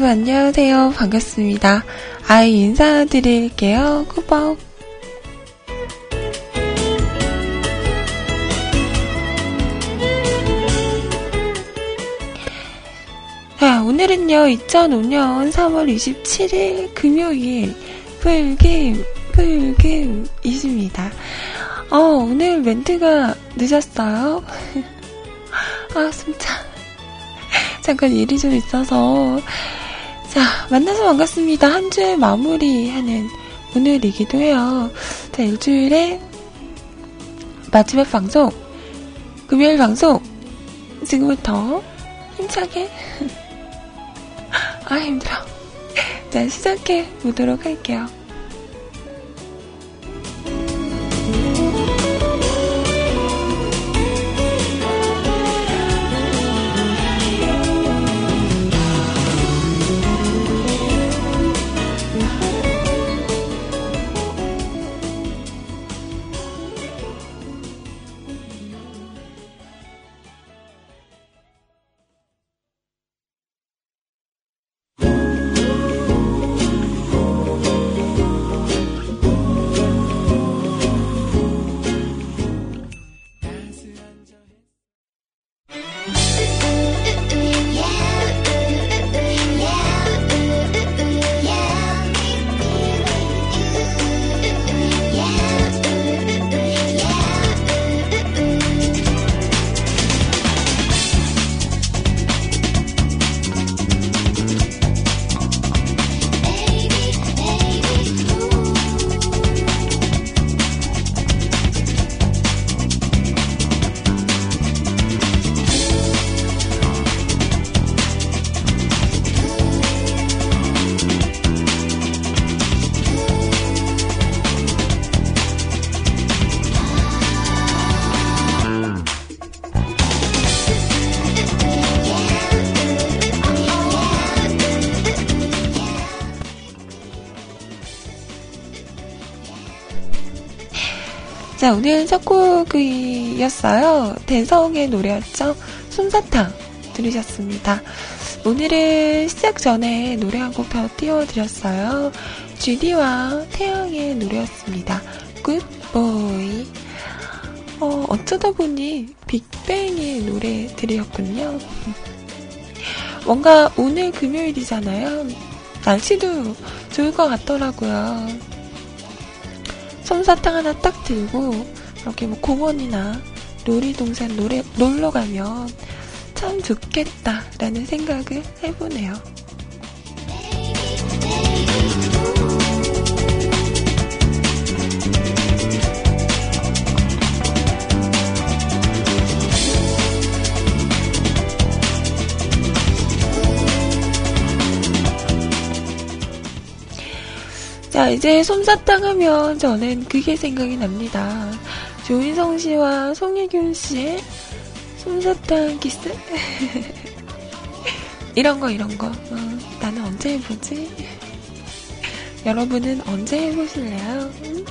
짠! 여러분 안녕하세요. 반갑습니다. 아이 인사드릴게요. 꾸벅. 자, 오늘은요, 2005년 3월 27일 금요일, 풀김, 풀김이십니다. 어, 오늘 멘트가 늦었어요. 아, 진짜. 잠깐 일이 좀 있어서. 자, 만나서 반갑습니다. 한 주의 마무리하는 오늘이기도 해요. 자, 일주일의 마지막 방송, 금요일 방송, 지금부터 힘차게. 아, 힘들어. 자, 시작해 보도록 할게요. 자, 오늘 첫 곡이었어요. 대성의 노래였죠. 솜사탕 들으셨습니다. 오늘은 시작 전에 노래 한 곡 더 띄워드렸어요. GD와 태양의 노래였습니다. 굿보이. 어, 어쩌다 보니 빅뱅의 노래들이었군요. 뭔가 오늘 금요일이잖아요. 날씨도 좋을 것 같더라고요. 솜사탕 하나 딱 들고 이렇게 뭐 공원이나 놀이동산 놀러 가면 참 좋겠다라는 생각을 해보네요. 자, 이제 솜사탕 하면 저는 그게 생각이 납니다. 조인성 씨와 송혜균 씨의 솜사탕 키스? 이런 거, 이런 거. 어, 나는 언제 해보지? 여러분은 언제 해보실래요? 응?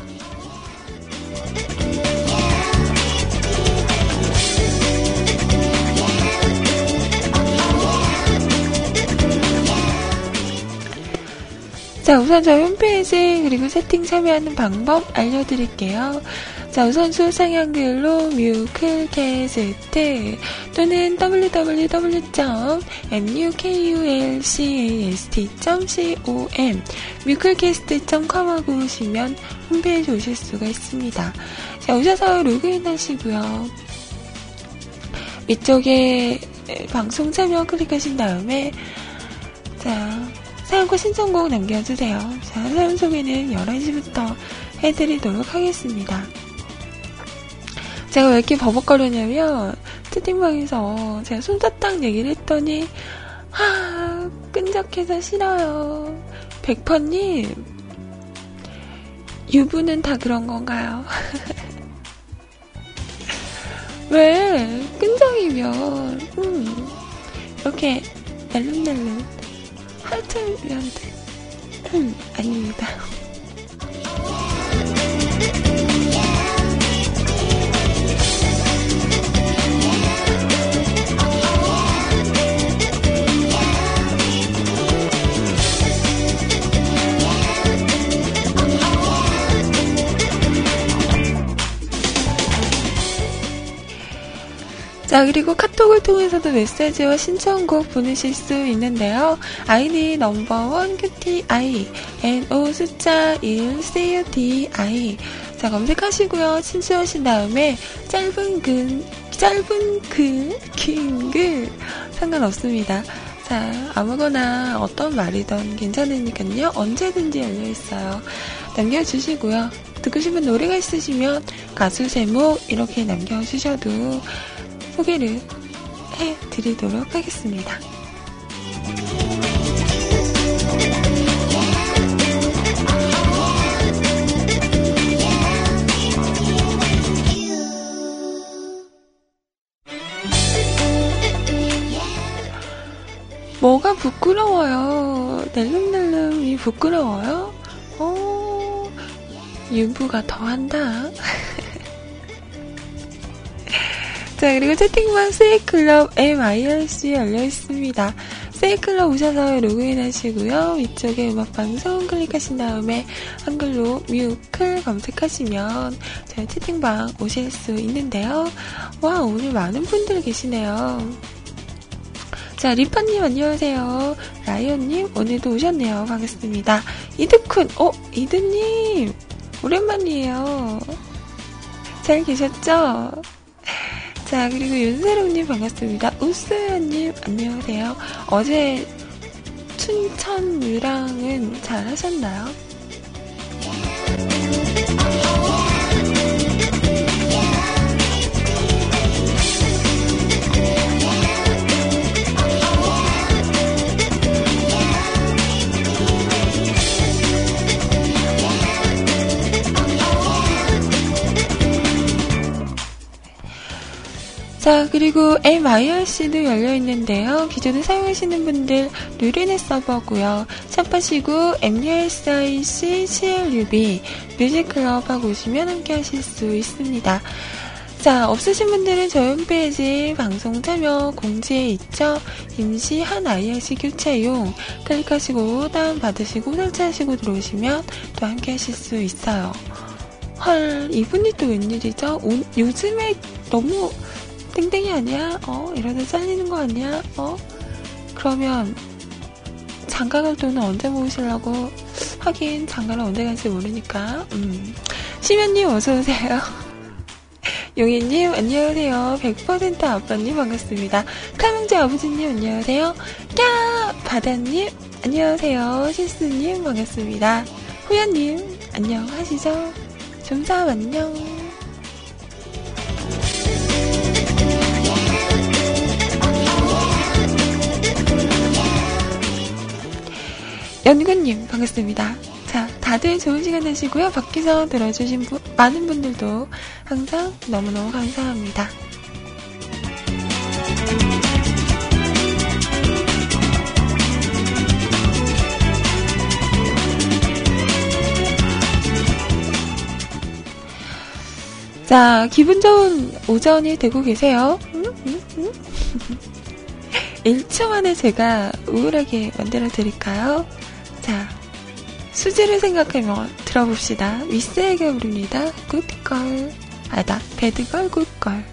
자, 우선 저희 홈페이지 그리고 세팅 참여하는 방법 알려드릴게요. 자, 우선 수상 한글로 뮤클캐스트 또는 www.mukulcast.com 뮤클캐스트.com 하고 오시면 홈페이지 오실 수가 있습니다. 자, 오셔서 로그인 하시고요. 위쪽에 방송 참여 클릭하신 다음에 자, 사연과 신청곡 남겨주세요. 자, 사연 소개는 11시부터 해드리도록 하겠습니다. 제가 왜 이렇게 버벅거리냐면, 채팅방에서 제가 손자딱 얘기를 했더니, 하, 끈적해서 싫어요. 백퍼님, 유부는 다 그런 건가요? 왜? 끈적이면, 음, 이렇게, 날름날름. 하트한테 음, 아닙니다. 자, 그리고 카톡을 통해서도 메시지와 신청곡 보내실 수 있는데요. 아이디 넘버원 QTI, NO 숫자 1 CUTI. 자, 검색하시고요. 친추하신 다음에 짧은 글, 짧은 글, 긴 글, 상관없습니다. 자, 아무거나 어떤 말이든 괜찮으니까요. 언제든지 열려있어요. 남겨주시고요. 듣고 싶은 노래가 있으시면 가수 제목 이렇게 남겨주셔도 소개를 해드리도록 하겠습니다. 뭐가 부끄러워요? 낼름낼름이 부끄러워요? 어, 윤부가 더한다. 자, 그리고 채팅방 세이클럽 MIRC 열려 있습니다. 세이클럽 오셔서 로그인 하시고요. 위쪽에 음악방송 클릭하신 다음에 한글로 뮤클 검색하시면 저희 채팅방 오실 수 있는데요. 와, 오늘 많은 분들 계시네요. 자, 리파님 안녕하세요. 라이언님 오늘도 오셨네요. 반갑습니다. 이드쿤, 어, 이드님 오랜만이에요. 잘 계셨죠? 자, 그리고 윤세롱님 반갑습니다. 우스연님 안녕하세요. 어제 춘천 유랑은 잘 하셨나요? 자, 그리고 MIRC도 열려 있는데요. 기존에 사용하시는 분들 누리넷 서버고요. 샵하시고 MUSIC CLUB 뮤직클럽 하고 오시면 함께 하실 수 있습니다. 자, 없으신 분들은 저희 홈페이지 방송 참여 공지에 있죠? 임시 한 IRC 교체용 클릭하시고 다운받으시고 설치하시고 들어오시면 또 함께 하실 수 있어요. 헐, 이분이 또 웬일이죠? 오, 요즘에 너무 땡땡이 아니야? 어? 이러다 잘리는 거 아니야? 어? 그러면 장가 갈 돈은 언제 모으시려고? 하긴 장가를 언제 갈지 모르니까. 음. 시면님 어서오세요. 용희님 안녕하세요. 100% 아빠님 반갑습니다. 카명제 아버지님 안녕하세요. 야 바다님 안녕하세요. 실수님 반갑습니다. 호연님 안녕하시죠? 좀사 안녕. 연근님 반갑습니다. 자, 다들 좋은 시간 되시고요. 밖에서 들어주신 부, 많은 분들도 항상 너무너무 감사합니다. 자, 기분 좋은 오전이 되고 계세요. 음, 음, 음. 1초 만에 제가 우울하게 만들어 드릴까요? 자, 수지를 생각하며 들어봅시다. 위스에게 부릅니다. 굿걸. 아니다. 배드걸, 굿걸.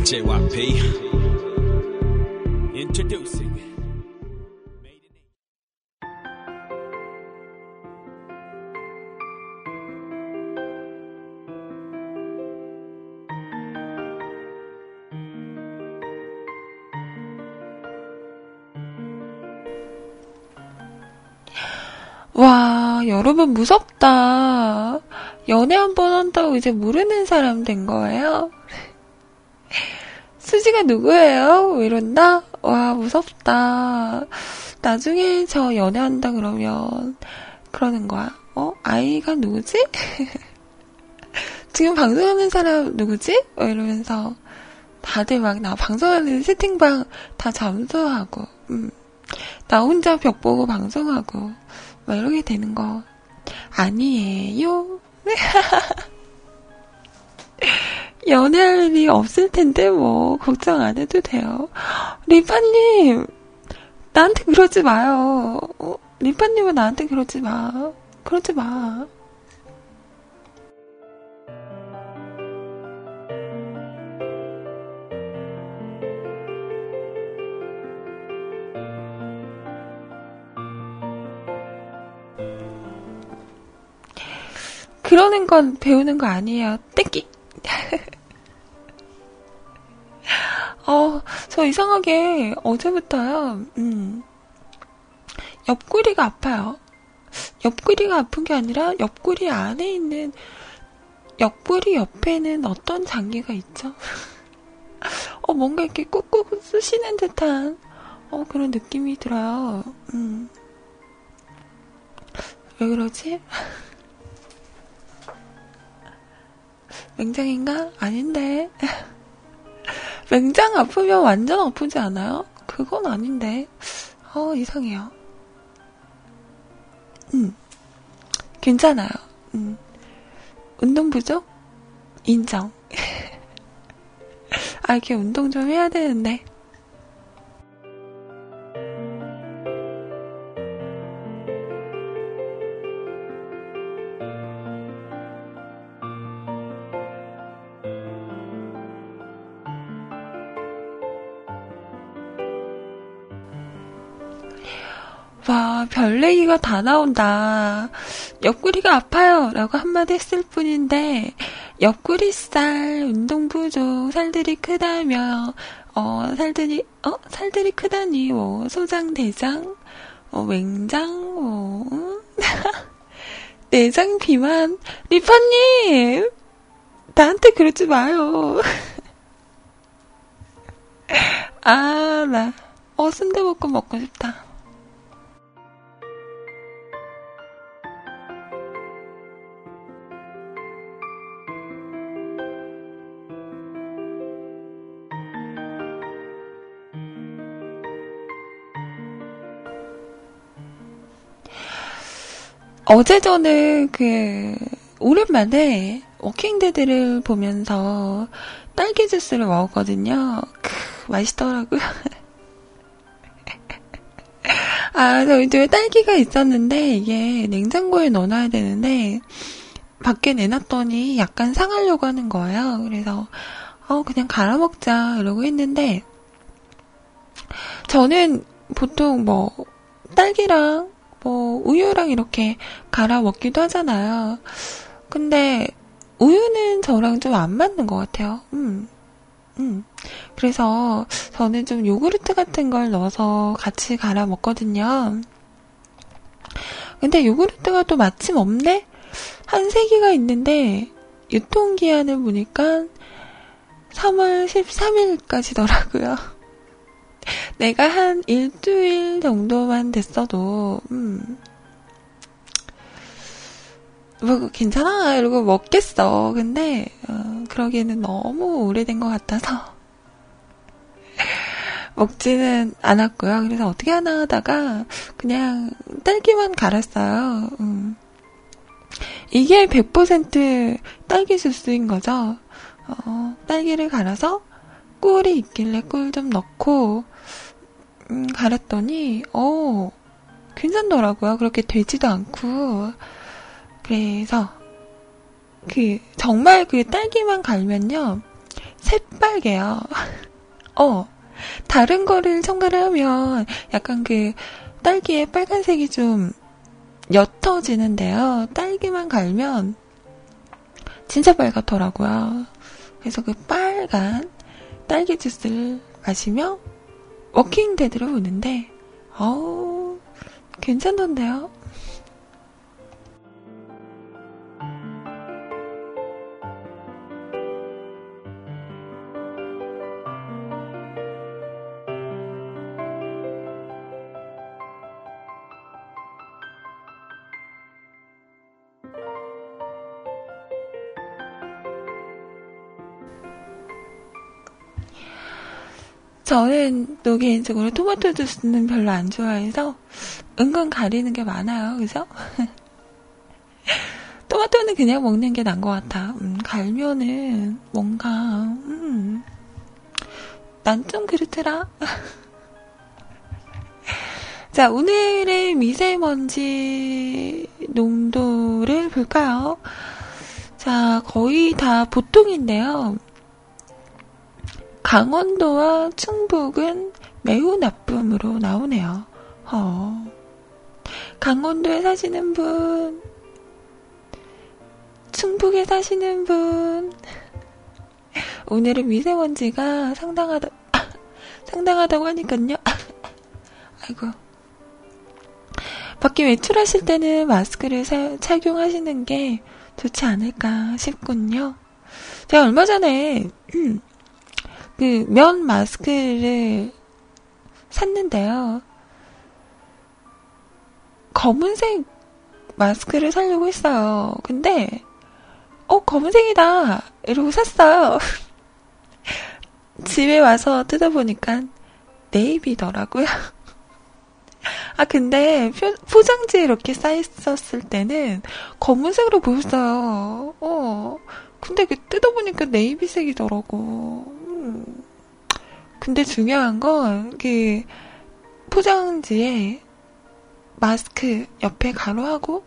JYP 와, 여러분 무섭다. 연애 한 번 한다고 이제 모르는 사람 된 거예요? 수지가 누구예요? 이런다? 와, 무섭다. 나중에 저 연애한다 그러면 그러는 거야. 어? 아이가 누구지? 지금 방송하는 사람 누구지? 어, 이러면서 다들 막 나 방송하는 채팅방 다 잠수하고, 음. 나 혼자 벽 보고 방송하고, 막 이러게 되는 거 아니에요? 연애할 일이 없을 텐데 뭐 걱정 안 해도 돼요. 리파님 나한테 그러지 마요. 어? 리파님은 나한테 그러지 마. 그러지 마. 그러는 건 배우는 거 아니에요. 떼끼. 어, 저 이상하게 어제부터요, 음, 옆구리가 아파요. 옆구리가 아픈 게 아니라 옆구리 안에 있는 옆구리 옆에는 어떤 장기가 있죠? 어, 뭔가 이렇게 꾹꾹 쑤시는 듯한 어, 그런 느낌이 들어요. 음. 왜 그러지? 맹장인가? 아닌데. 맹장 아프면 완전 아프지 않아요? 그건 아닌데. 어, 이상해요. 음. 괜찮아요. 음. 운동 부족? 인정. 아, 이렇게 운동 좀 해야 되는데. 별 얘기가 다 나온다. 옆구리가 아파요. 라고 한마디 했을 뿐인데, 옆구리 살, 운동 부족, 살들이 크다며, 어, 살들이, 어, 살들이 크다니, 뭐, 소장, 대장, 어, 맹장, 뭐, 내장 비만. 리파님! 나한테 그러지 마요. 아, 나, 어, 순대볶음 먹고 싶다. 어제 저는 그, 오랜만에 워킹데드를 보면서 딸기 주스를 먹었거든요. 크, 맛있더라고요. 아, 저 이제 딸기가 있었는데, 이게 냉장고에 넣어놔야 되는데, 밖에 내놨더니 약간 상하려고 하는 거예요. 그래서, 어, 그냥 갈아 먹자, 이러고 했는데, 저는 보통 뭐, 딸기랑 뭐, 우유랑 이렇게 갈아 먹기도 하잖아요. 근데, 우유는 저랑 좀 안 맞는 것 같아요. 음. 음. 그래서 저는 좀 요구르트 같은 걸 넣어서 같이 갈아 먹거든요. 근데 요구르트가 또 마침 없네? 한 세 개가 있는데, 유통기한을 보니까 3월 13일까지더라고요. 내가 한 일주일 정도만 됐어도, 음, 뭐, 괜찮아. 이러고 먹겠어. 근데, 어, 그러기에는 너무 오래된 것 같아서, 먹지는 않았고요. 그래서 어떻게 하나 하다가, 그냥 딸기만 갈았어요. 음. 이게 100% 딸기 주스인 거죠. 어, 딸기를 갈아서 꿀이 있길래 꿀 좀 넣고, 음, 갈았더니, 어, 괜찮더라고요. 그렇게 되지도 않고. 그래서, 그, 정말 그 딸기만 갈면요, 새빨개요. 어, 다른 거를 첨가를 하면 약간 그 딸기의 빨간색이 좀 옅어지는데요. 딸기만 갈면 진짜 빨갛더라고요. 그래서 그 빨간 딸기 주스를 마시며 워킹 데드를 보는데, 어우, 괜찮던데요? 저는 또 개인적으로 토마토 주스는 별로 안 좋아해서 은근 가리는 게 많아요. 그래서 토마토는 그냥 먹는 게 나은 것 같아. 음, 갈면은 뭔가 음, 난 좀 그렇더라. 자, 오늘의 미세먼지 농도를 볼까요? 자, 거의 다 보통인데요. 강원도와 충북은 매우 나쁨으로 나오네요. 어. 강원도에 사시는 분, 충북에 사시는 분, 오늘은 미세먼지가 상당하다, 상당하다고 하니깐요. 아이고. 밖에 외출하실 때는 마스크를 사, 착용하시는 게 좋지 않을까 싶군요. 제가 얼마 전에, 음, 그, 면 마스크를 샀는데요. 검은색 마스크를 사려고 했어요. 근데, 어, 검은색이다! 이러고 샀어요. 집에 와서 뜯어보니까 네이비더라고요. 아, 근데 포, 장지에 이렇게 쌓였었을 때는 검은색으로 보였어요. 어. 근데 그 뜯어보니까 네이비색이더라고. 음. 근데 중요한 건, 그, 포장지에 마스크 옆에 가로하고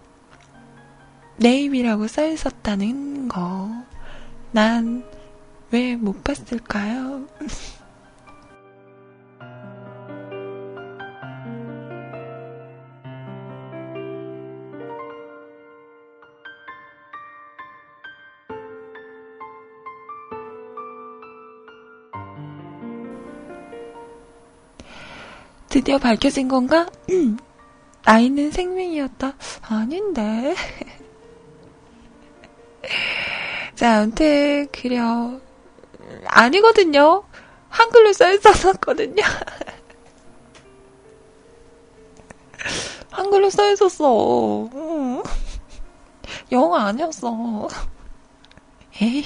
네이비라고 써 있었다는 거. 난 왜 못 봤을까요? 드디어 밝혀진 건가? 아이는 생명이었다. 아닌데. 자, 아무튼, 그려. 아니거든요. 한글로 써 있었거든요. 한글로 써 있었어. 영어 아니었어. 에이.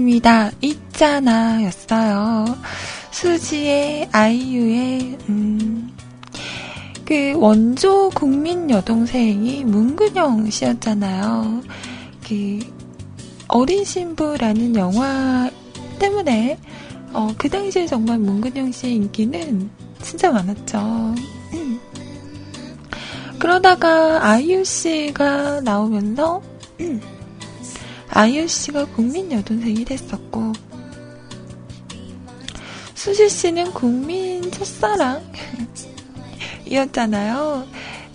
노래였습니다. 있잖아 였어요. 수지의 아이유의 음, 그 원조 국민 여동생이 문근영 씨였잖아요. 그 어린 신부라는 영화 때문에 어, 그 당시에 정말 문근영 씨의 인기는 진짜 많았죠. 음. 그러다가 아이유 씨가 나오면서 음. 아이유 씨가 국민 여동생이 됐었고, 수지 씨는 국민 첫사랑 이었잖아요.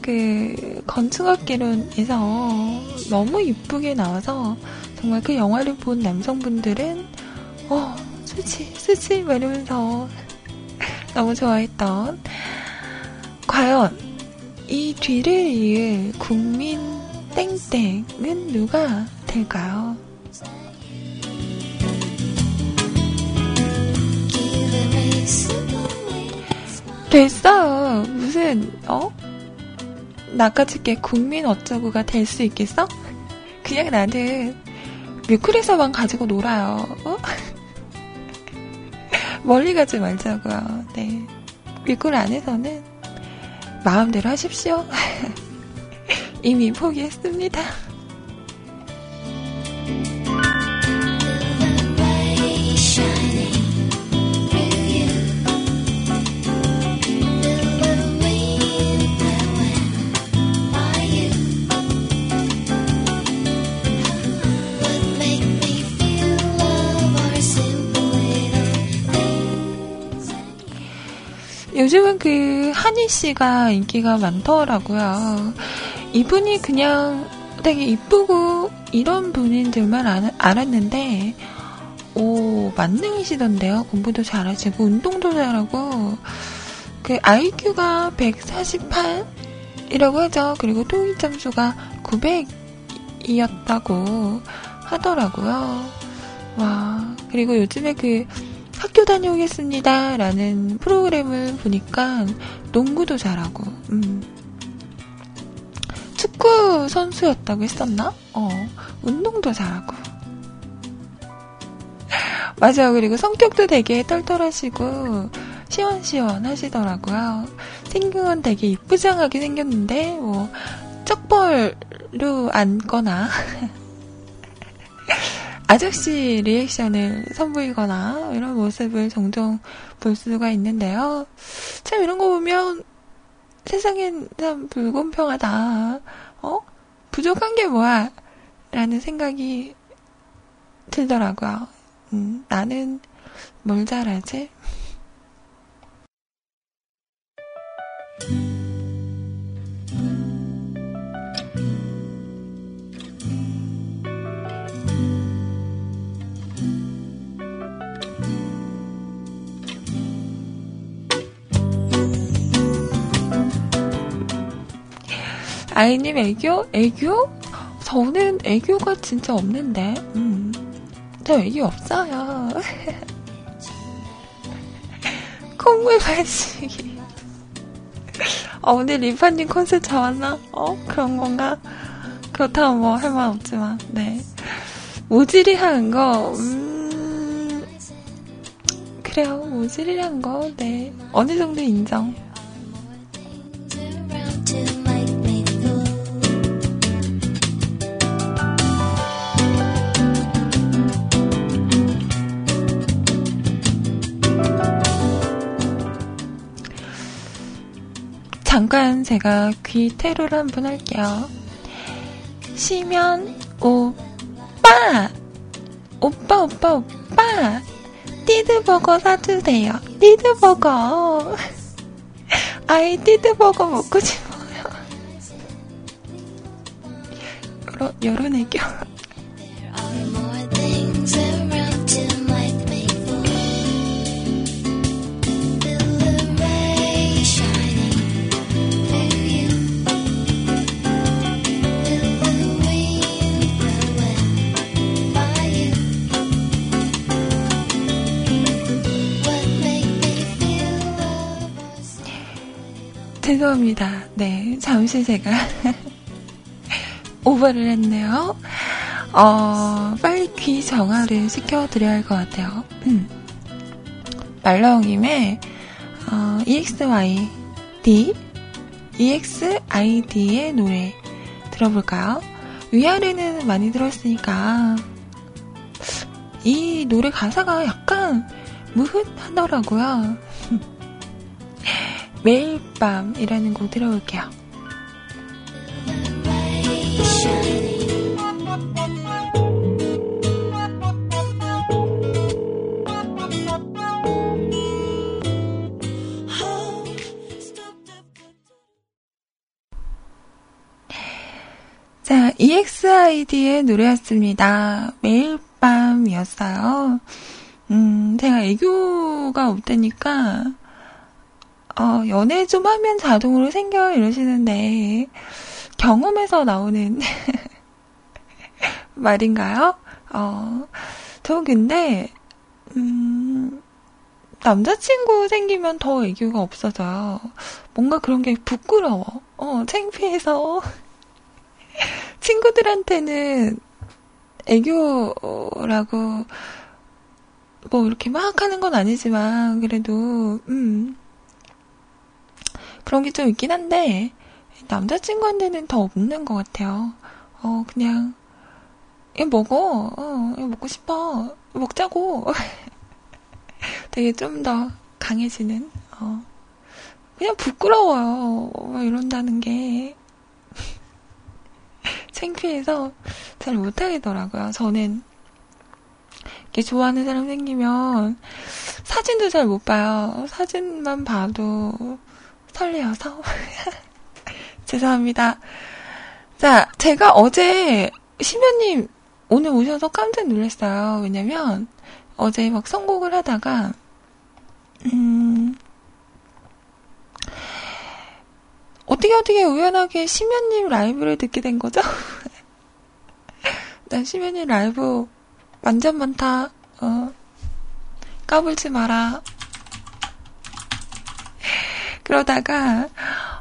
그 건축학개론에서 너무 이쁘게 나와서 정말 그 영화를 본 남성분들은 어 수지 수지 이러면서 너무 좋아했던 과연 이 뒤를 이을 국민 땡땡은 누가 될까요? 됐어. 무슨, 어? 나까짓게 국민 어쩌고가 될 수 있겠어? 그냥 나는 뮤클에서만 가지고 놀아요. 어? 멀리 가지 말자고요. 네. 뮤클 안에서는 마음대로 하십시오. 이미 포기했습니다. 요즘은 그 한희 씨가 인기가 많더라고요. 이분이 그냥 되게 이쁘고 이런 분인 줄만 알았는데, 오, 만능이시던데요. 공부도 잘하시고, 운동도 잘하고, 그 IQ가 148이라고 하죠. 그리고 토익 점수가 900이었다고 하더라고요. 와, 그리고 요즘에 그 학교 다녀오겠습니다. 라는 프로그램을 보니까 농구도 잘하고, 음. 축구 선수였다고 했었나? 어, 운동도 잘하고. 맞아요. 그리고 성격도 되게 털털하시고, 시원시원 하시더라고요. 생긴 건 되게 이쁘장하게 생겼는데, 뭐, 쩍벌로 앉거나, 아저씨 리액션을 선보이거나, 이런 모습을 종종 볼 수가 있는데요. 참 이런 거 보면, 세상엔 참 불공평하다. 어? 부족한 게 뭐야? 라는 생각이 들더라고요. 음, 나는 뭘 잘하지? 아이님 애교? 애교? 저는 애교가 진짜 없는데, 음. 저 애교 없어요. 콧물 발시기. 어, 오늘 리파님 콘셉트 잡았나? 어? 그런 건가? 그렇다면 뭐 할 말 없지만, 네. 모질이한 거, 음, 그래요. 모질이한 거, 네. 어느 정도 인정. 잠깐 제가 귀 테러를 한번 할게요. 시면 오빠 오빠 오빠 오빠 띠드버거 사주세요. 띠드버거 아이 띠드버거 먹고 싶어요. 여러, 여론 애교 죄송합니다. 네, 잠시 제가 오버를 했네요. 어, 빨리 귀 정화를 시켜드려야 할 것 같아요. 음. 말라옹님의 어, EXID, EXID의 노래 들어볼까요? 위아래는 많이 들었으니까 이 노래 가사가 약간 무흐하더라고요. 매일 밤이라는 곡 들어볼게요. 자, EXID의 노래였습니다. 매일 밤이었어요. 음, 제가 애교가 없다니까, 어, 연애 좀 하면 자동으로 생겨 이러시는데, 경험에서 나오는 말인가요? 어, 저 근데, 음, 남자친구 생기면 더 애교가 없어져요. 뭔가 그런 게 부끄러워. 어, 창피해서. 친구들한테는 애교라고, 뭐 이렇게 막 하는 건 아니지만, 그래도, 음, 그런 게 좀 있긴 한데, 남자친구한테는 더 없는 것 같아요. 어, 그냥, 얘 먹어. 어, 얘 먹고 싶어. 먹자고. 되게 좀 더 강해지는, 어. 그냥 부끄러워요. 뭐 이런다는 게. 창피해서 잘 못하겠더라고요. 저는 이렇게 좋아하는 사람 생기면 사진도 잘 못 봐요. 사진만 봐도 설레어서. 죄송합니다. 자, 제가 어제 심연님 오늘 오셔서 깜짝 놀랐어요. 왜냐면 어제 막 선곡을 하다가 음 어떻게 어떻게 우연하게 심연님 라이브를 듣게 된 거죠? 난 심연님 라이브 완전 많다. 어. 까불지 마라. 그러다가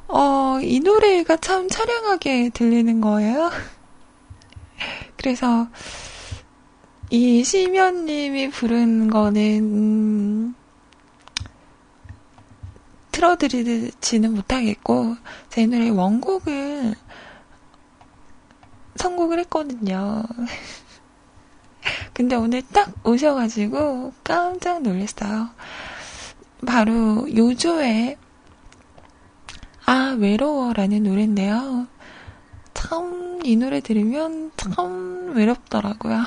어, 이 노래가 참 차량하게 들리는 거예요. 그래서 이 시면님이 부른 거는 음, 틀어드리지는 못하겠고 제 노래 원곡을 선곡을 했거든요. 근데 오늘 딱 오셔가지고 깜짝 놀랐어요. 바로 요조의 아 외로워라는 노래인데요. 참 이 노래 들으면 참 외롭더라고요.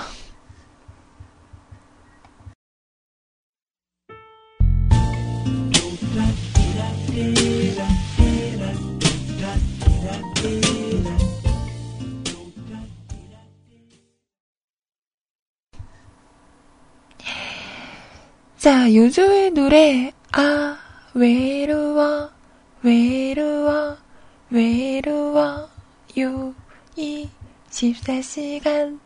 자, 요조의 노래, 아, 외로워, 외로워, 외로워요. 24시간.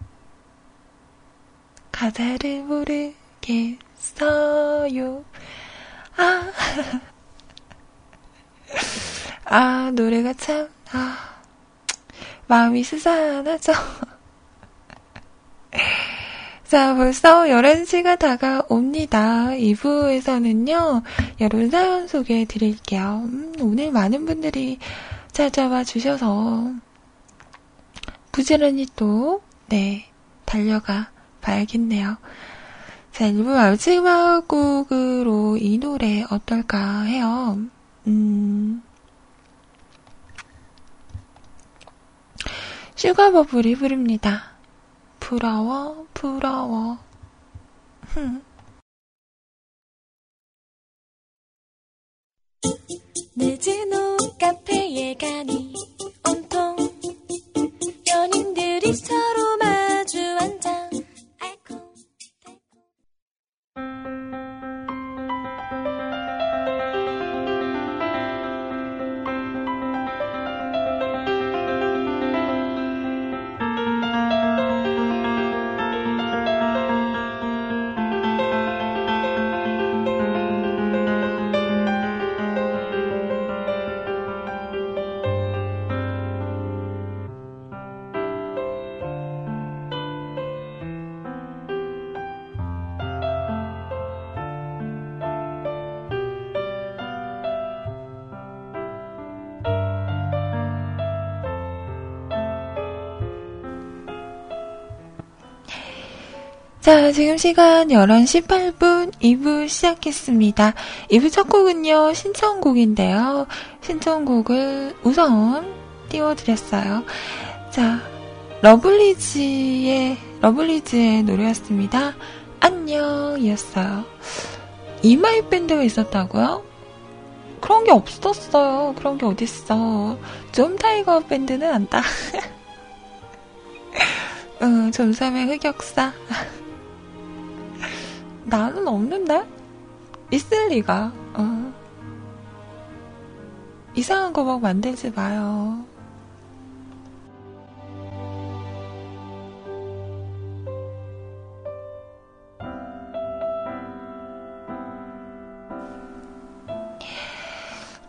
가사를 모르겠어요. 아, 아, 노래가 참, 아, 마음이 스산하죠. 자, 벌써 11시가 다가옵니다. 2부에서는요, 여러분 사연 소개해 드릴게요. 음, 오늘 많은 분들이 찾아와 주셔서, 부지런히 또, 네, 달려가 봐야겠네요. 자, 1부 마지막 곡으로 이 노래 어떨까 해요. 음, 슈가버블이 부릅니다. 부러워, 부러워. 늦은 오후 카페에 가니 온통 연인들이 서로 마 자, 지금 시간 11시 18분 2부 시작했습니다. 2부 첫 곡은요, 신청곡인데요. 신청곡을 우선 띄워드렸어요. 자, 러블리즈의, 러블리즈의 노래였습니다. 안녕이었어요. 이마이 밴드가 있었다고요? 그런 게 없었어요. 그런 게 어딨어. 좀 타이거 밴드는 안다. 응, 좀삼의 흑역사. 나는 없는데? 있을 리가. 어. 이상한 거 막 만들지 마요.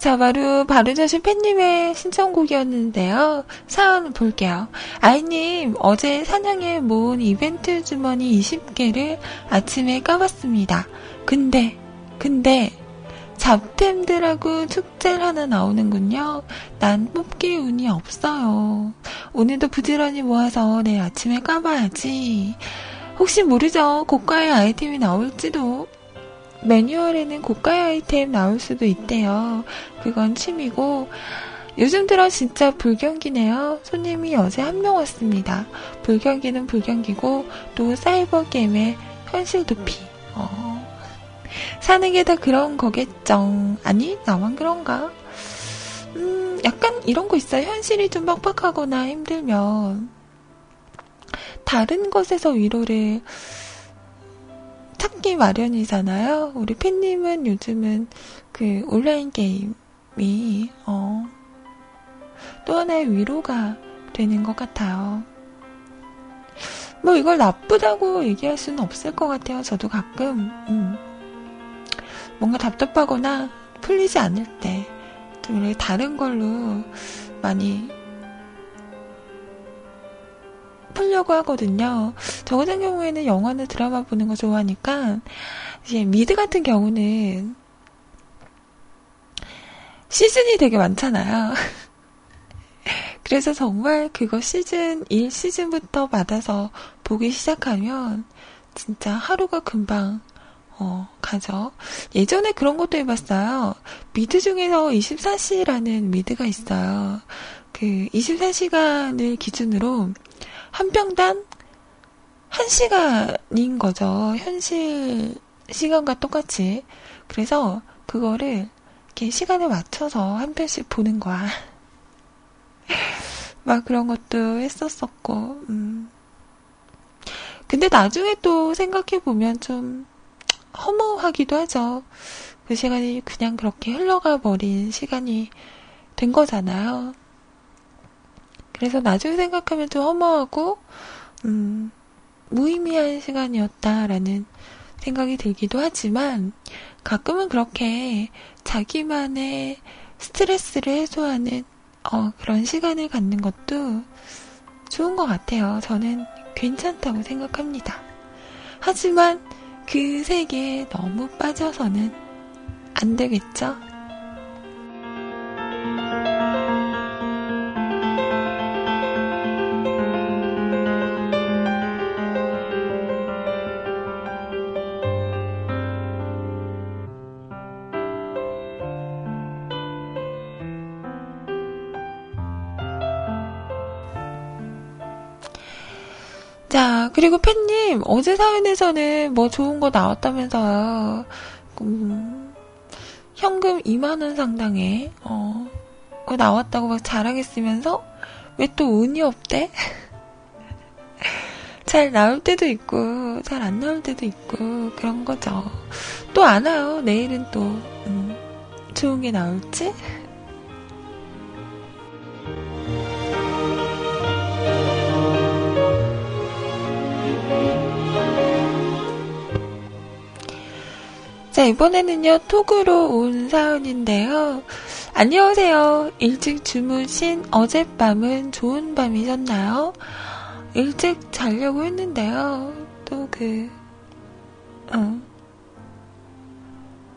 자, 바로 바르자신 팬님의 신청곡이었는데요. 사연 볼게요. 아이님, 어제 사냥에 모은 이벤트 주머니 20개를 아침에 까봤습니다. 근데, 근데, 잡템들하고 축제를 하나 나오는군요. 난 뽑기 운이 없어요. 오늘도 부지런히 모아서 내일 아침에 까봐야지. 혹시 모르죠? 고가의 아이템이 나올지도. 매뉴얼에는 고가의 아이템 나올 수도 있대요. 그건 취미고, 요즘 들어 진짜 불경기네요. 손님이 어제 한 명 왔습니다. 불경기는 불경기고, 또 사이버 게임의 현실 도피. 어. 사는 게 다 그런 거겠죠. 아니, 나만 그런가? 음, 약간 이런 거 있어요. 현실이 좀 빡빡하거나 힘들면, 다른 것에서 위로를 찾기 마련이잖아요. 우리 팬님은 요즘은 그 온라인 게임이, 어, 또 하나의 위로가 되는 것 같아요. 뭐 이걸 나쁘다고 얘기할 수는 없을 것 같아요. 저도 가끔 음, 뭔가 답답하거나 풀리지 않을 때좀 다른 걸로 많이 풀려고 하거든요. 저 같은 경우에는 영화나 드라마 보는 거 좋아하니까 이제 미드 같은 경우는 시즌이 되게 많잖아요. 그래서 정말 그거 시즌 1 시즌부터 받아서 보기 시작하면 진짜 하루가 금방 어, 가죠. 예전에 그런 것도 해봤어요. 미드 중에서 24시라는 미드가 있어요. 그 24시간을 기준으로 한 편당 1시간인 거죠. 현실 시간과 똑같이. 그래서 그거를 이렇게 시간에 맞춰서 한 편씩 보는 거야. 막 그런 것도 했었었고, 음. 근데 나중에 또 생각해보면 좀 허무하기도 하죠. 그 시간이 그냥 그렇게 흘러가 버린 시간이 된 거잖아요. 그래서 나중에 생각하면 좀 허무하고, 음, 무의미한 시간이었다라는 생각이 들기도 하지만, 가끔은 그렇게 자기만의 스트레스를 해소하는 어, 그런 시간을 갖는 것도 좋은 것 같아요. 저는 괜찮다고 생각합니다. 하지만 그 세계에 너무 빠져서는 안 되겠죠? 그리고 팬님, 어제 사연에서는 뭐 좋은 거 나왔다면서요. 음, 현금 2만원 상당의, 어, 거 나왔다고 막 자랑했으면서, 왜 또 운이 없대? 잘 나올 때도 있고, 잘 안 나올 때도 있고, 그런 거죠. 또 안 와요. 내일은 또, 음, 좋은 게 나올지? 자, 이번에는요, 톡으로 온 사연인데요. 안녕하세요. 일찍 주무신 어젯밤은 좋은 밤이셨나요? 일찍 자려고 했는데요. 또 그, 어,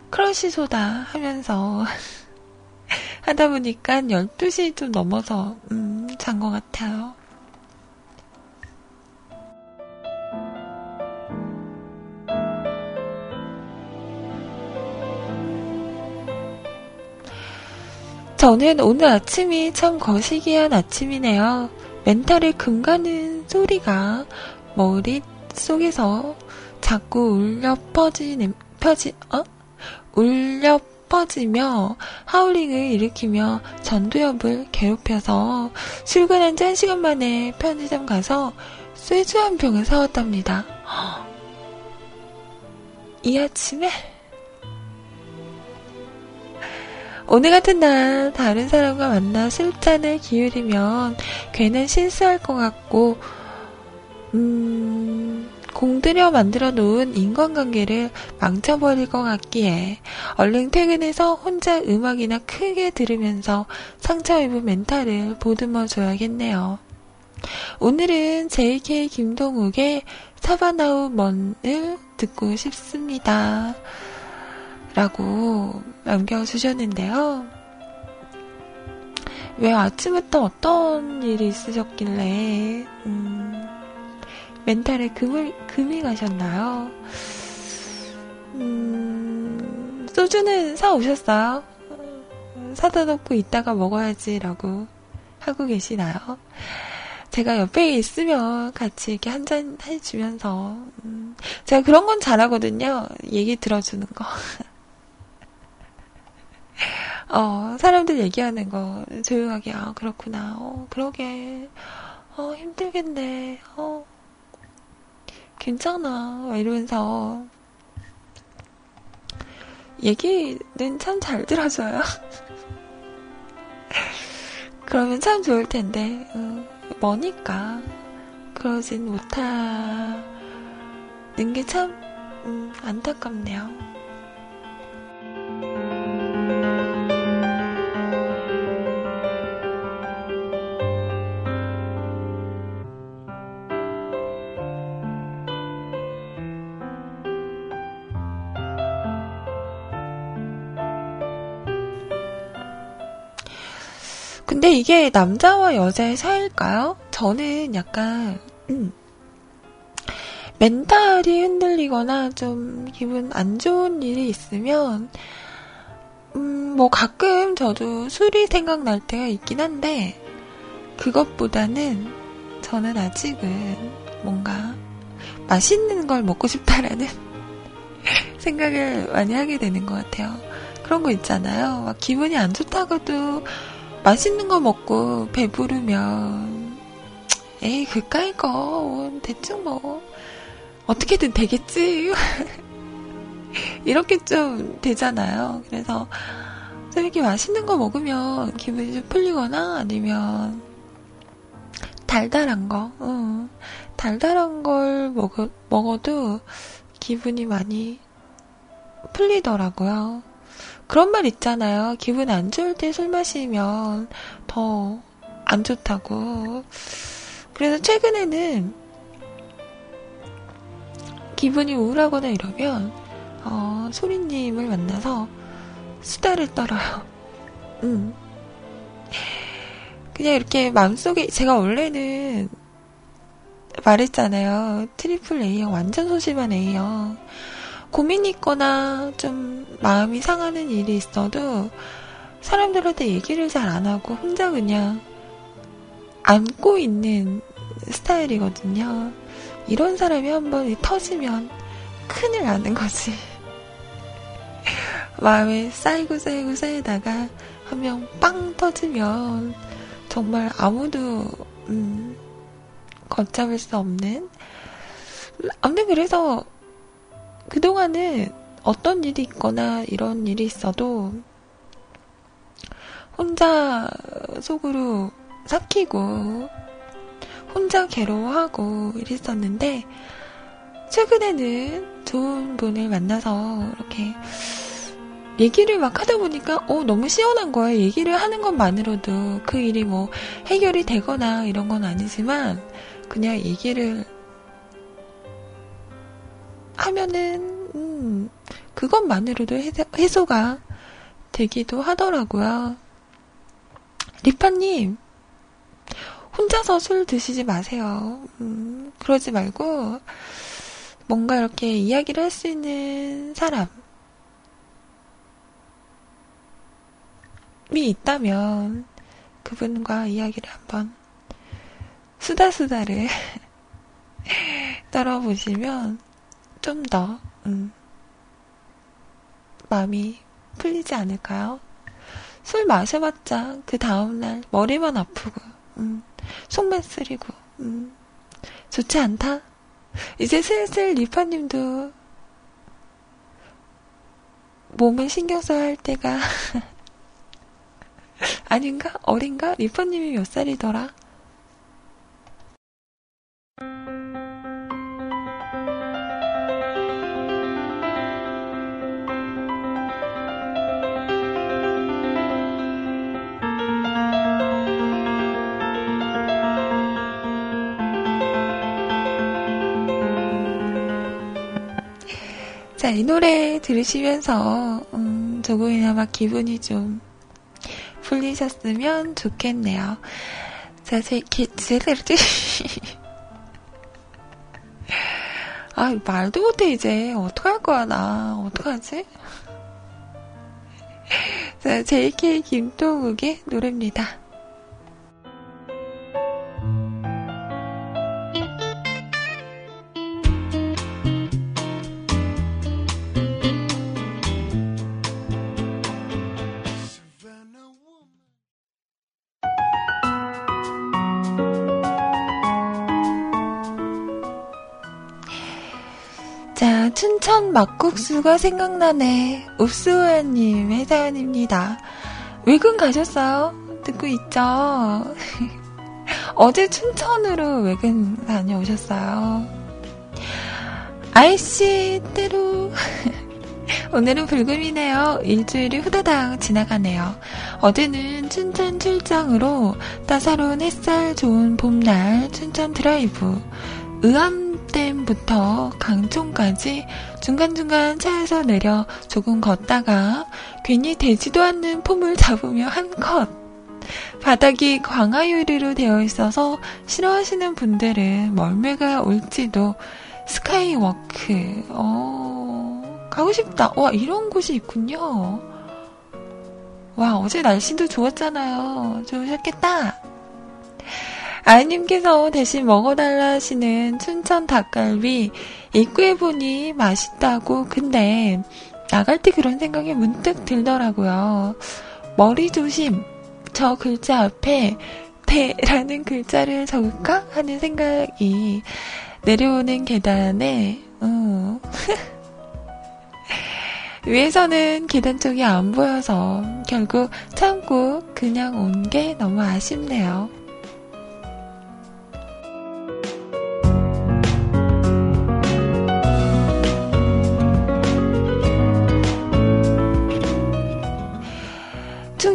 Crush Soda 하면서 하다 보니까 12시 좀 넘어서, 음, 잔 것 같아요. 저는 오늘 아침이 참 거시기한 아침이네요. 멘탈에 금가는 소리가 머릿속에서 자꾸 울려 퍼지는, 펴지, 어? 울려 퍼지며 하울링을 일으키며 전두엽을 괴롭혀서 출근한 지한 시간 만에 편의점 가서 쇠주 한 병을 사왔답니다. 이 아침에 오늘 같은 날 다른 사람과 만나 술잔을 기울이면 괜한 실수할 것 같고 음, 공들여 만들어 놓은 인간관계를 망쳐버릴 것 같기에 얼른 퇴근해서 혼자 음악이나 크게 들으면서 상처 입은 멘탈을 보듬어 줘야겠네요. 오늘은 JK 김동욱의 사바나우 먼을 듣고 싶습니다. 라고 남겨주셨는데요. 왜 아침부터 어떤 일이 있으셨길래, 음, 멘탈에 금을, 금이 가셨나요? 음, 소주는 사오셨어요? 사다 놓고 이따가 먹어야지라고 하고 계시나요? 제가 옆에 있으면 같이 이렇게 한 잔 해주면서, 음, 제가 그런 건 잘하거든요. 얘기 들어주는 거. 어, 사람들 얘기하는 거 조용하게, 아, 그렇구나. 어, 그러게. 어, 힘들겠네. 어, 괜찮아. 이러면서 얘기는 참 잘 들어줘요. 그러면 참 좋을 텐데, 어, 뭐니까. 그러진 못하는 게 참, 음, 안타깝네요. 이게 남자와 여자의 사이일까요? 저는 약간, 음, 멘탈이 흔들리거나 좀 기분 안 좋은 일이 있으면, 음, 뭐 가끔 저도 술이 생각날 때가 있긴 한데, 그것보다는 저는 아직은 뭔가 맛있는 걸 먹고 싶다라는 생각을 많이 하게 되는 것 같아요. 그런 거 있잖아요. 막 기분이 안 좋다고도 맛있는 거 먹고 배부르면 에이 그까이 거 대충 뭐 어떻게든 되겠지 이렇게 좀 되잖아요. 그래서 좀 이렇게 맛있는 거 먹으면 기분이 좀 풀리거나 아니면 달달한 거, 어, 달달한 걸 먹어, 먹어도 기분이 많이 풀리더라고요. 그런 말 있잖아요. 기분 안 좋을 때 술 마시면 더 안 좋다고. 그래서 최근에는 기분이 우울하거나 이러면, 어, 소리님을 만나서 수다를 떨어요. 음. 그냥 이렇게 마음속에, 제가 원래는 말했잖아요. 트리플 A형, 완전 소심한 A형. 고민이 있거나 좀 마음이 상하는 일이 있어도 사람들한테 얘기를 잘 안 하고 혼자 그냥 안고 있는 스타일이거든요. 이런 사람이 한번 터지면 큰일 나는 거지. 마음에 쌓이고 쌓이고 쌓이다가 한 번 빵 터지면 정말 아무도 음, 걷잡을 수 없는 아무튼 그래서 그동안은 어떤 일이 있거나 이런 일이 있어도 혼자 속으로 삭히고 혼자 괴로워하고 이랬었는데 최근에는 좋은 분을 만나서 이렇게 얘기를 막 하다 보니까 어 너무 시원한 거예요. 얘기를 하는 것만으로도 그 일이 뭐 해결이 되거나 이런 건 아니지만 그냥 얘기를 하면은 음, 그것만으로도 해소, 가 되기도 하더라고요. 리파님 혼자서 술 드시지 마세요. 음, 그러지 말고 뭔가 이렇게 이야기를 할 수 있는 사람이 있다면 그분과 이야기를 한번 수다수다를 떨어보시면 좀더 음, 마음이 풀리지 않을까요? 술 마셔봤자 그 다음날 머리만 아프고 음, 속만 쓰리고 음, 좋지 않다. 이제 슬슬 리파님도 몸을 신경 써야 할 때가 아닌가? 어린가? 리파님이 몇 살이더라? 자, 이 노래 들으시면서, 음, 조금이나마 기분이 좀 풀리셨으면 좋겠네요. 자, 제, 게, 제대로, 아, 말도 못해, 이제. 어떡할 거야, 나. 어떡하지? 자, JK 김동욱의 노래입니다. 춘천 막국수가 생각나네. 읍수아님의 사연입니다. 외근 가셨어요? 듣고 있죠? 어제 춘천으로 외근 다녀오셨어요. 아이씨, 때로. 오늘은 불금이네요. 일주일이 후다닥 지나가네요. 어제는 춘천 출장으로 따사로운 햇살 좋은 봄날 춘천 드라이브. 의암 댐부터 강촌까지 중간중간 차에서 내려 조금 걷다가 괜히 되지도 않는 폼을 잡으며 한 컷. 바닥이 광화유리로 되어 있어서 싫어하시는 분들은 멀매가 올지도 스카이워크. 어, 가고 싶다. 와, 이런 곳이 있군요. 와, 어제 날씨도 좋았잖아요. 좋으셨겠다. 아이님께서 대신 먹어달라 하시는 춘천 닭갈비 입구에 보니 맛있다고 근데 나갈 때 그런 생각이 문득 들더라고요. 머리 조심. 저 글자 앞에 대라는 글자를 적을까 하는 생각이 내려오는 계단에 어. 위에서는 계단 쪽이 안 보여서 결국 참고 그냥 온 게 너무 아쉽네요.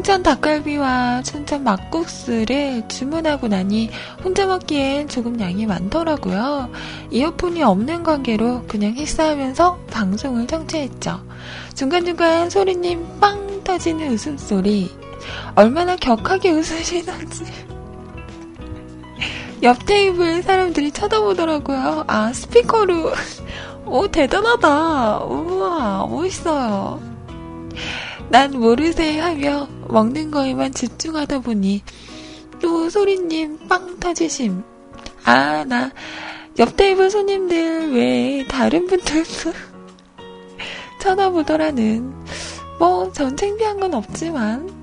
춘천 닭갈비와 춘천 막국수를 주문하고 나니 혼자 먹기엔 조금 양이 많더라고요. 이어폰이 없는 관계로 그냥 힐스하면서 방송을 청취했죠. 중간중간 소리님 빵 터지는 웃음소리. 얼마나 격하게 웃으시던지. 옆 테이블 사람들이 쳐다보더라고요. 아, 스피커로. 오, 대단하다. 우와, 멋있어요. 난 모르세 하며 먹는 거에만 집중하다 보니 또 소리님 빵 터지심. 아, 나 옆 테이블 손님들 왜 다른 분들도 쳐다보더라는. 뭐, 전 창피한 건 없지만.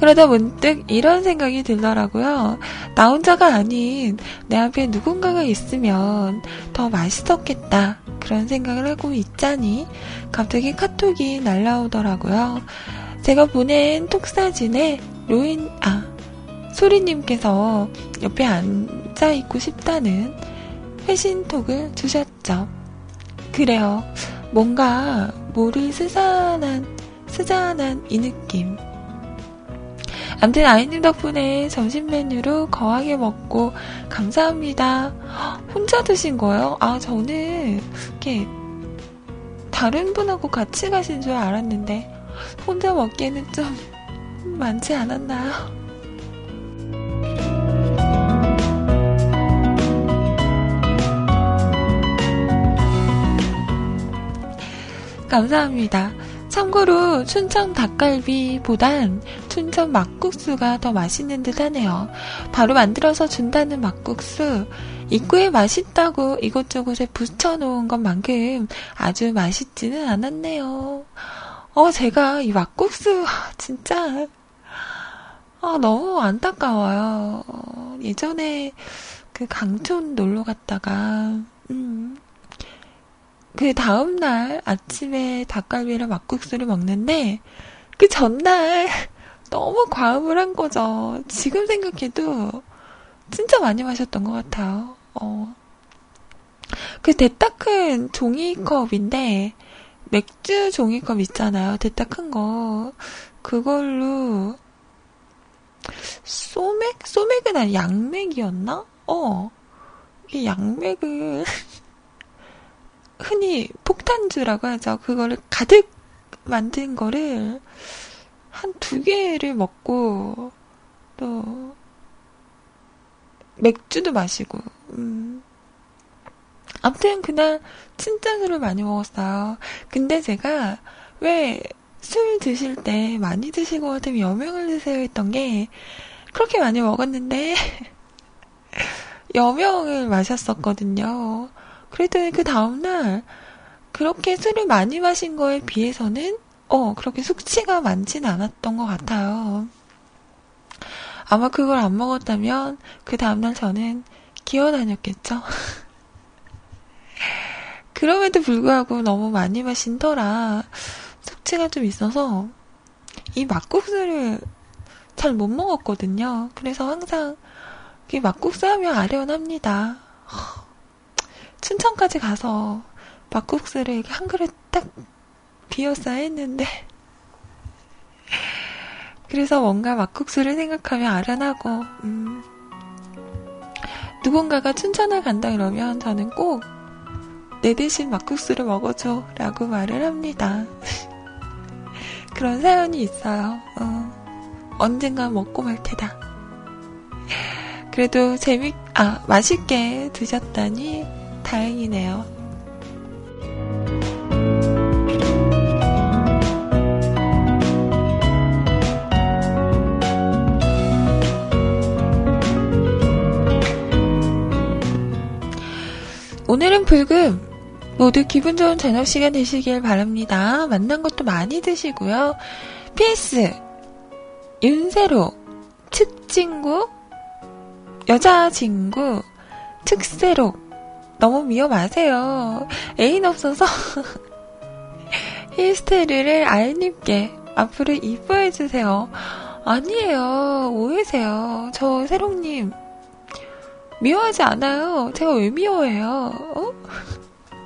그러다 문득 이런 생각이 들더라고요. 나 혼자가 아닌 내 앞에 누군가가 있으면 더 맛있었겠다. 그런 생각을 하고 있자니 갑자기 카톡이 날라오더라고요. 제가 보낸 톡 사진에 로인, 아, 소리님께서 옆에 앉아있고 싶다는 회신톡을 주셨죠. 그래요. 뭔가 모를 스산한, 스잔한 이 느낌. 암튼 아이님 덕분에 점심 메뉴로 거하게 먹고 감사합니다. 혼자 드신 거예요? 아, 저는 이렇게 다른 분하고 같이 가신 줄 알았는데 혼자 먹기에는 좀 많지 않았나요? 감사합니다. 참고로 춘천 닭갈비보단 춘천 막국수가 더 맛있는 듯 하네요. 바로 만들어서 준다는 막국수. 입구에 맛있다고 이곳저곳에 붙여놓은 것만큼 아주 맛있지는 않았네요. 어, 제가 이 막국수, 진짜, 아, 너무 안타까워요. 예전에 그 강촌 놀러 갔다가, 음, 그 다음날 아침에 닭갈비랑 막국수를 먹는데 그 전날 너무 과음을 한 거죠. 지금 생각해도 진짜 많이 마셨던 것 같아요. 어. 그 대따 큰 종이컵인데 맥주 종이컵 있잖아요. 대따 큰 거. 그걸로 소맥? 소맥은 아니 양맥이었나? 어. 이게 양맥을 흔히 폭탄주라고 하죠. 그거를 가득 만든 거를 한 두 개를 먹고 또 맥주도 마시고 음. 아무튼 그날 술을 많이 먹었어요. 근데 제가 왜 술 드실 때 많이 것 같으면 여명을 드세요 했던 게 그렇게 많이 먹었는데 여명을 마셨었거든요. 그랬더니 그 다음날 그렇게 술을 많이 마신 거에 비해서는 어 그렇게 숙취가 많진 않았던 것 같아요. 아마 그걸 안 먹었다면 그 다음날 저는 기어 다녔겠죠. 그럼에도 불구하고 너무 많이 마신 터라 숙취가 좀 있어서 이 막국수를 잘 못 먹었거든요. 그래서 항상 이 막국수 하면 아련합니다. 춘천까지 가서 막국수를 이렇게 한 그릇 딱 비웠어야 했는데 그래서 뭔가 막국수를 생각하면 아련하고 음, 누군가가 춘천을 간다 그러면 저는 꼭 내 대신 막국수를 먹어줘 라고 말을 합니다. 그런 사연이 있어요. 어, 언젠가 먹고 말 테다. 그래도 재밌, 아, 맛있게 드셨다니 다행이네요. 오늘은 불금. 모두 기분 좋은 저녁 시간 되시길 바랍니다. 만난 것도 많이 드시고요. PS. 윤세로. 특친구. 여자친구. 특세로. 너무 미워 마세요. 애인 없어서 힐스테르를 아이님께 앞으로 이뻐해주세요. 아니에요. 오해세요. 저 세롱님. 미워하지 않아요. 제가 왜 미워해요? 어?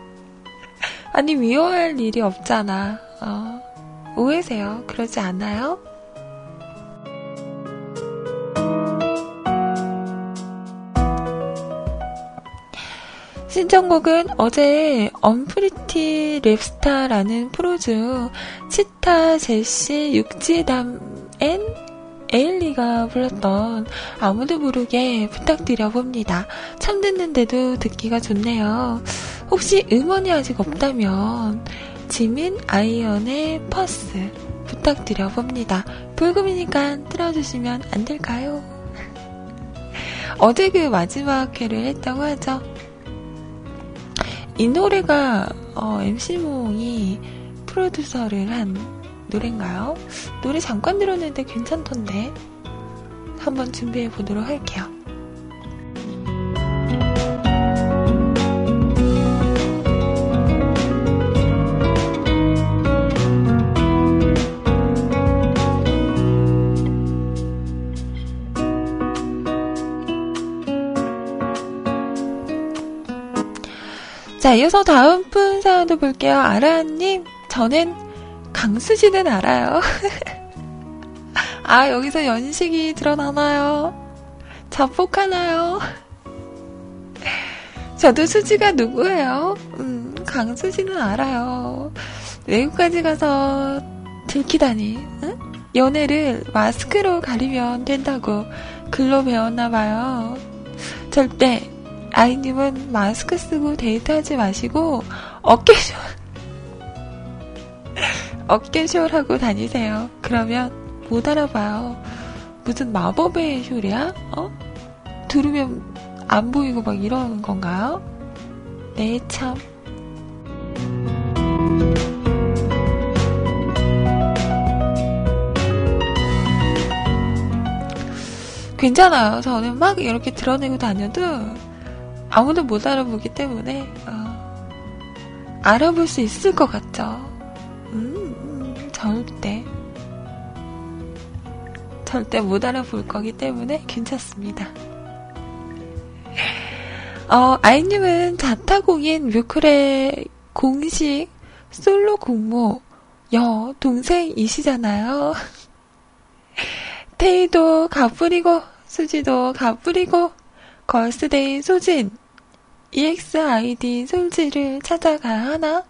아니, 미워할 일이 없잖아. 어. 오해세요. 그러지 않아요? 신청곡은 어제 Unpretty Rapstar라는 프로 중 치타 제시 육지담 and 에일리가 불렀던 아무도 모르게 부탁드려 봅니다. 참 듣는데도 듣기가 좋네요. 혹시 음원이 아직 없다면 지민 아이언의 퍼스 부탁드려 봅니다. 불금이니까 틀어주시면 안 될까요? 어제 그 마지막 회를 했다고 하죠. 이 노래가 어, MC몽이 프로듀서를 한 노래인가요? 노래 잠깐 들었는데 괜찮던데 한번 준비해 보도록 할게요. 자, 이어서 다음 분 사연도 볼게요. 아라님, 저는 강수지는 알아요. 아, 여기서 연식이 드러나나요? 자폭하나요? 저도 수지가 누구예요? 음, 강수지는 알아요. 외국까지 가서 들키다니, 응? 연애를 마스크로 가리면 된다고 글로 배웠나봐요. 절대 아이님은 마스크 쓰고 데이트하지 마시고 어깨쇼 어깨쇼를 하고 다니세요. 그러면 못 알아봐요. 무슨 마법의 쇼리야? 어? 들으면 안 보이고 막 이러는 건가요? 네, 참. 괜찮아요. 저는 막 이렇게 드러내고 다녀도 아무도 못 알아보기 때문에 어, 알아볼 수 있을 것 같죠. 음, 음, 절대 절대 못 알아볼 거기 때문에 괜찮습니다. 어, 아이님은 자타공인 뮤클의 공식 솔로 공모 여 동생이시잖아요. 테이도 가뿌리고 수지도 가뿌리고 걸스데이 소진 EXID 솔지를 찾아가야 하나?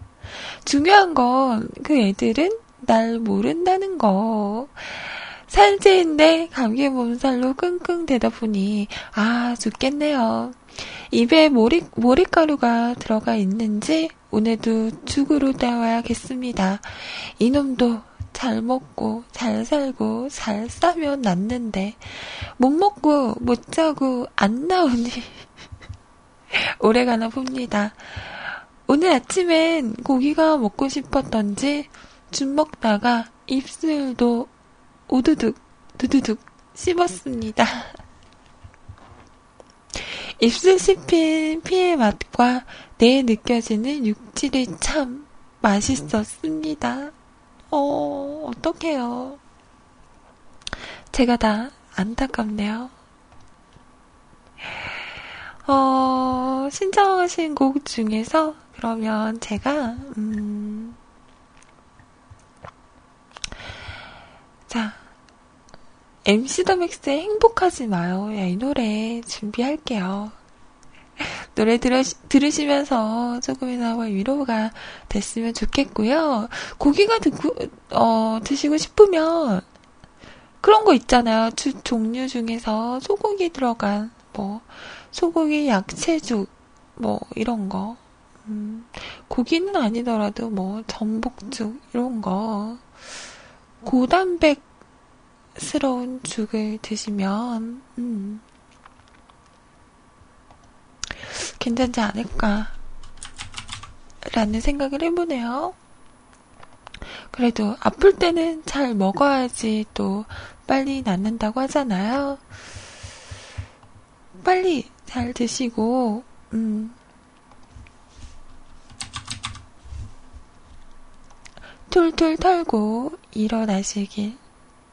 중요한 건 그 애들은 날 모른다는 거. 살제인데 감기 몸살로 끙끙 대다 보니 아 죽겠네요. 입에 모리, 모리가루가 들어가 있는지 오늘도 죽으로 따와야겠습니다. 이놈도 잘 먹고 잘 살고 잘 싸면 낫는데 못 먹고 못 자고 안 나오니 오래가나 봅니다. 오늘 아침엔 고기가 먹고 싶었던지 죽 먹다가 입술도 오두둑 두두둑 씹었습니다. 입술 씹힌 피의 맛과 내 느껴지는 육질이 참 맛있었습니다. 어, 어떡해요. 제가 다 안타깝네요. 어, 신청하신 곡 중에서 그러면 제가, 음, 자, MC 더 맥스의 행복하지 마요. 야, 이 노래 준비할게요. 노래 들으, 들으시면서 조금이나마 위로가 됐으면 좋겠고요. 고기가 듣고, 어, 드시고 싶으면 그런 거 있잖아요. 주, 종류 중에서 소고기 들어간, 뭐, 소고기 약채죽, 뭐, 이런 거. 음, 고기는 아니더라도 뭐, 전복죽, 이런 거. 고단백스러운 죽을 드시면, 음, 괜찮지 않을까. 라는 생각을 해보네요. 그래도 아플 때는 잘 먹어야지 또 빨리 낫는다고 하잖아요. 빨리 잘 드시고, 음, 툴툴 털고 일어나시길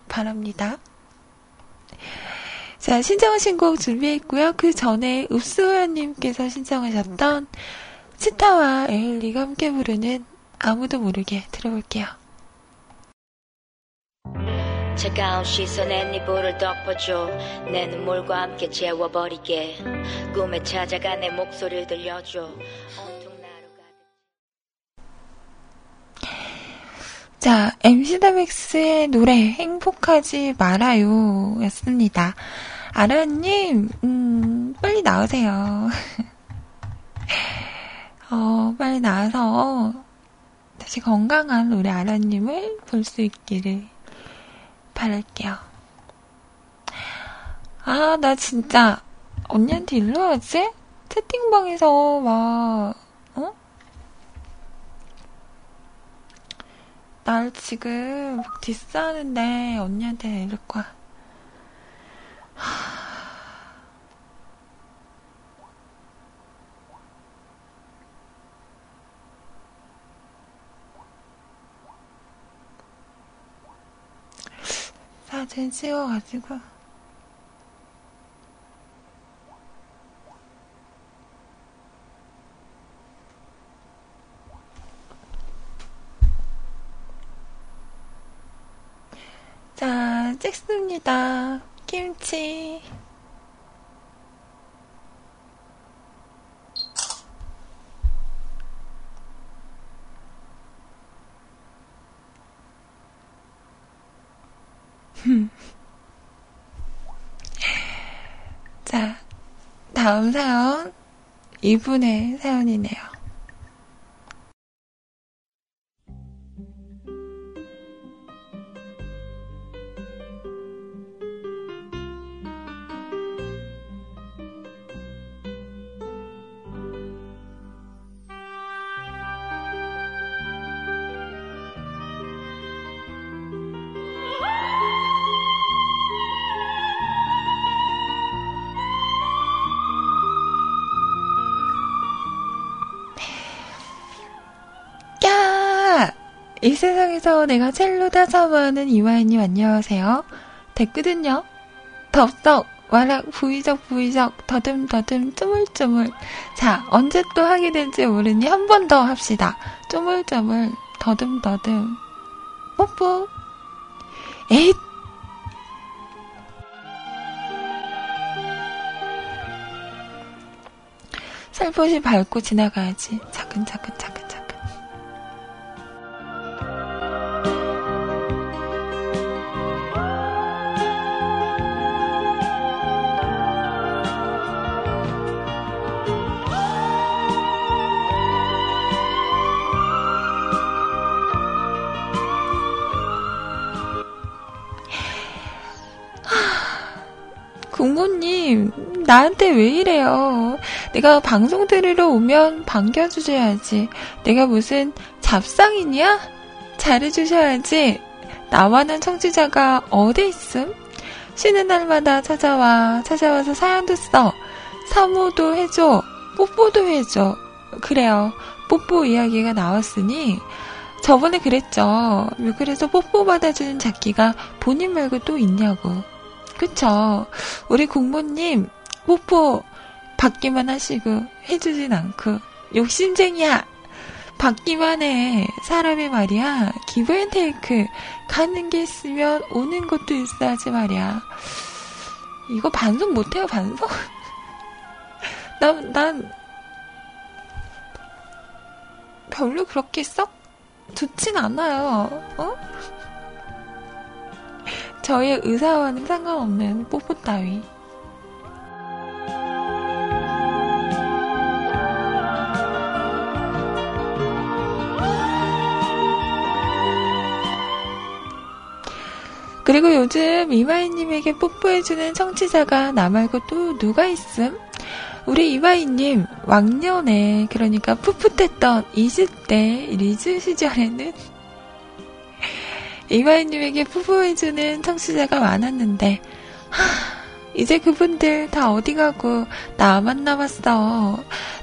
바랍니다. 자, 신청하신 곡 준비했고요. 그 전에 읍수호연님께서 신청하셨던 스타와 에일리가 함께 부르는 아무도 모르게 들어볼게요. 차가운 시선에 네 볼을 덮어줘 내 눈물과 함께 채워버리게 꿈에 찾아가 내 목소리를 들려줘 자, MC 더맥스의 노래 행복하지 말아요 였습니다. 아라님, 음, 빨리 나오세요. 어, 빨리 나와서 다시 건강한 우리 아라님을 볼 수 있기를 바랄게요. 아, 나 진짜 언니한테 일로 와야지? 채팅방에서 막, 어? 날 지금 막 디스하는데 언니한테 이럴 거야. 사진 찍어가지고 자, 찍습니다. 김치. 자, 다음 사연. 이분의 사연이네요. 이 세상에서 내가 첼로 다사모하는 이화연님 안녕하세요. 됐거든요. 덥석, 와락, 부비적, 부비적, 더듬더듬, 쪼물쪼물. 자, 언제 또 하게 될지 모르니 한 번 더 합시다. 쪼물쪼물, 더듬더듬. 뽀뽀. 에잇! 살포시 밟고 지나가야지. 차근차근 차근. 나한테 왜 이래요? 내가 방송 들으러 오면 반겨주셔야지. 내가 무슨 잡상이냐? 잘해주셔야지. 나와는 청취자가 어디 있음? 쉬는 날마다 찾아와, 찾아와서 사연도 써. 사모도 해줘. 뽀뽀도 해줘. 그래요. 뽀뽀 이야기가 나왔으니 저번에 그랬죠. 그래서 뽀뽀 받아주는 작기가 본인 말고 또 있냐고. 그쵸. 우리 공모님 뽀뽀 받기만 하시고 해주진 않고 욕심쟁이야. 받기만 해. 사람이 말이야. 기브앤테이크 가는 게 있으면 오는 것도 있어야지 말이야. 이거 반성 못해요, 반성? 난, 난, 별로 그렇게 썩 좋진 않아요, 어? 저의 의사와는 상관없는 뽀뽀 따위. 그리고 요즘 이마희님에게 뽀뽀해주는 청취자가 나 말고 또 누가 있음? 우리 이마희님, 왕년에, 그러니까 풋풋했던 20대 리즈 시절에는 이마희님에게 뽀뽀해주는 청취자가 많았는데, 하, 이제 그분들 다 어디 가고 나만 남았어.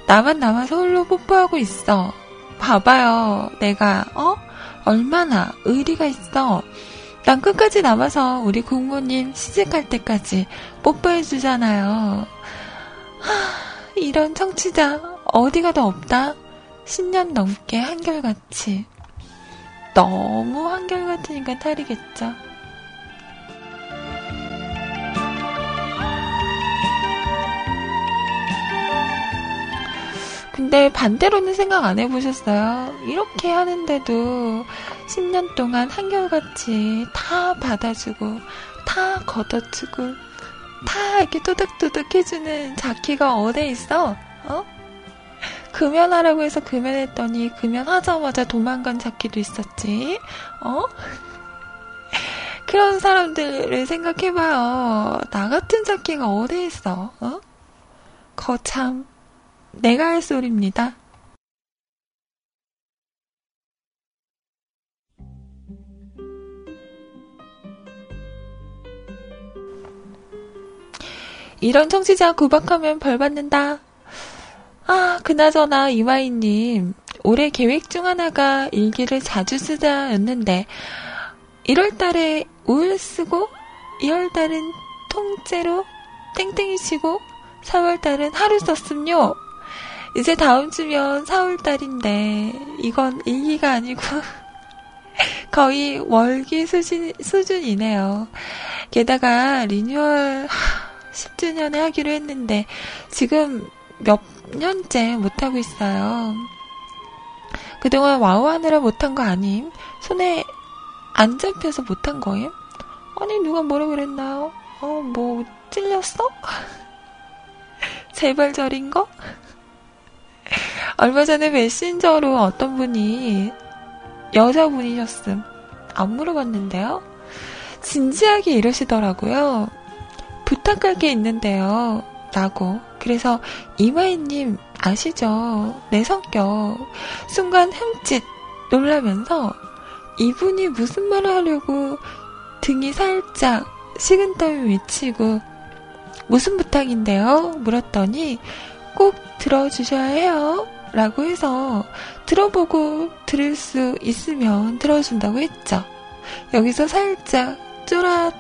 나만 남아서 홀로 뽀뽀하고 있어. 봐봐요. 내가, 어? 얼마나 의리가 있어. 난 끝까지 남아서 우리 국모님 시집갈 때까지 뽀뽀해 주잖아요. 하, 이런 청취자 어디가 더 없다? 10년 넘게 한결같이. 너무 한결같으니까 탈이겠죠. 근데 반대로는 생각 안 해보셨어요? 이렇게 하는데도 10년 동안 한결같이 다 받아주고, 다 걷어주고, 다 이렇게 또덕또덕 해주는 자키가 어디 있어? 어? 금연하라고 해서 금연했더니 금연하자마자 도망간 자키도 있었지. 어? 그런 사람들을 생각해봐요. 나 같은 자키가 어디 있어? 어? 거참 내가 할 소리입니다. 이런 청취자 구박하면 벌 받는다. 아, 그나저나 이마이님, 올해 계획 중 하나가 일기를 자주 쓰자였는데, 1월 달에 우울 쓰고, 2월 달은 통째로 땡땡이 치고, 4월 달은 하루 썼음요. 이제 다음 주면 4월달인데, 이건 일기가 아니고, 거의 월기 수준, 수준이네요. 게다가, 리뉴얼, 10주년에 하기로 했는데, 지금 몇 년째 못하고 있어요. 그동안 와우 하느라 못한 거 아님? 손에 안 잡혀서 못한 거임? 아니, 누가 뭐라 그랬나요? 어, 뭐, 찔렸어? 저린 거? 얼마 전에 메신저로 어떤 분이 여자분이셨음. 안 물어봤는데요. 진지하게 이러시더라고요. 부탁할 게 있는데요. 라고. 그래서 이마희님 아시죠? 내 성격. 순간 흠칫 놀라면서 이분이 무슨 말을 하려고 등이 살짝 식은땀이 외치고 무슨 부탁인데요? 물었더니 꼭 들어주셔야 해요. 라고 해서 들어보고 들을 수 있으면 들어준다고 했죠. 여기서 살짝 쫄아,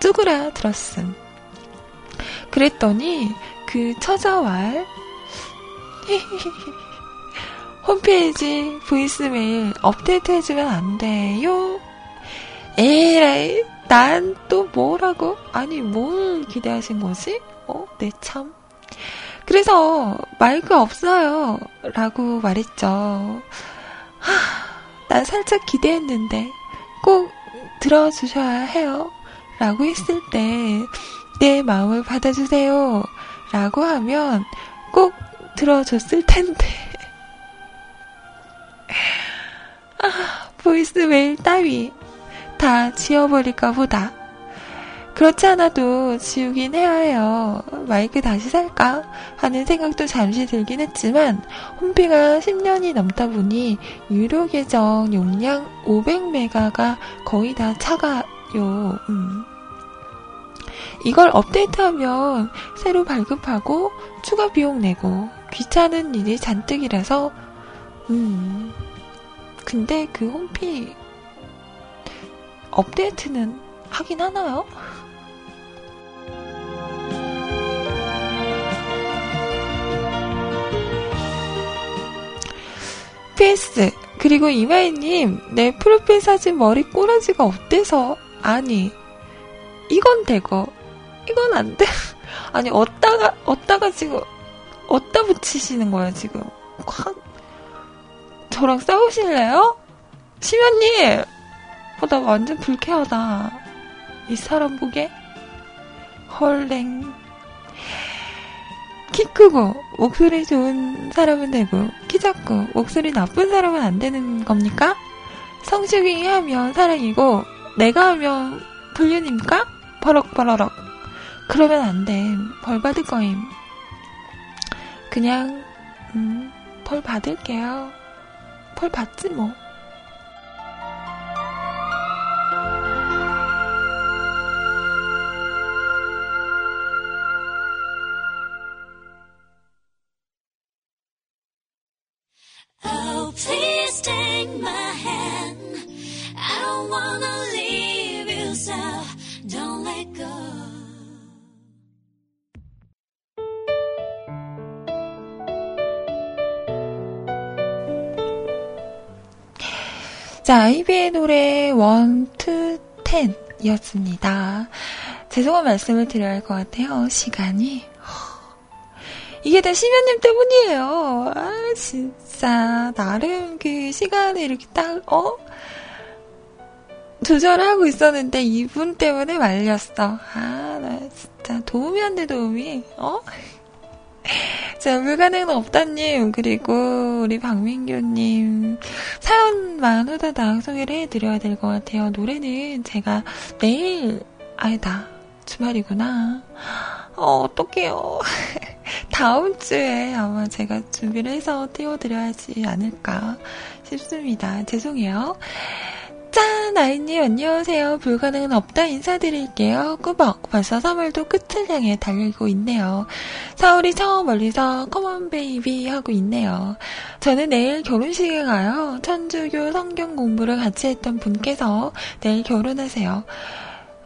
쭈그라 들었음. 그랬더니 그 처자왈 홈페이지 보이스메일 업데이트 해주면 안 돼요. 에라이, 난 또 뭐라고? 아니, 뭘 기대하신 거지? 어, 내 네, 참. 그래서 마이크 없어요. 라고 말했죠. 하, 난 살짝 기대했는데 꼭 들어주셔야 해요. 라고 했을 때 내 마음을 받아주세요. 라고 하면 꼭 들어줬을 텐데. 아, 보이스메일 따위 다 지워버릴까 보다. 그렇지 않아도 지우긴 해야 해요. 마이크 다시 살까? 하는 생각도 잠시 들긴 했지만, 홈피가 10년이 넘다 보니, 유료 계정 용량 500메가가 거의 다 차가요. 음. 이걸 업데이트하면 새로 발급하고 추가 비용 내고 귀찮은 일이 잔뜩이라서, 음, 근데 그 홈피 업데이트는 하긴 하나요? PS 그리고 이마이님 내 프로필 사진 머리 꼬라지가 어때서? 아니 이건 되고 이건 안 돼. 아니 어디다가 어디다가 지금 어디다 붙이시는 거야 지금? 확 저랑 싸우실래요? 시면님! 어, 나 완전 불쾌하다. 이 사람 보게? 헐랭 키 크고 목소리 좋은 사람은 되고 키 작고 목소리 나쁜 사람은 안 되는 겁니까? 성슈기 하면 사랑이고 내가 하면 불륜입니까? 버럭버럭 그러면 안 돼. 벌 받을 거임. 그냥 음, 벌 받을게요. 벌 받지 뭐. Oh, please take my hand. I don't wanna leave you, so don't let go. 자, 아이비의 노래 1, 2, 10 이었습니다. 죄송한 말씀을 드려야 할 것 같아요. 시간이. 이게 다 심연님 때문이에요. 아, 진짜. 나름 그 시간을 이렇게 딱, 어? 조절하고 있었는데 이분 때문에 말렸어. 아, 나 진짜 도움이 안 돼, 도움이. 어? 자, 불가능은 없다님, 그리고 우리 박민규님, 사연만 후다닥 소개를 해드려야 될 것 같아요. 노래는 제가 내일, 아니다, 주말이구나. 어, 어떡해요. 다음 주에 아마 제가 준비를 해서 띄워드려야지 않을까 싶습니다. 죄송해요. 짠! 아이님, 안녕하세요. 불가능은 없다 인사드릴게요. 꾸벅. 벌써 3월도 끝을 향해 달리고 있네요. 4월이 저 멀리서 come on baby 하고 있네요. 저는 내일 결혼식에 가요. 천주교 성경 공부를 같이 했던 분께서 내일 결혼하세요.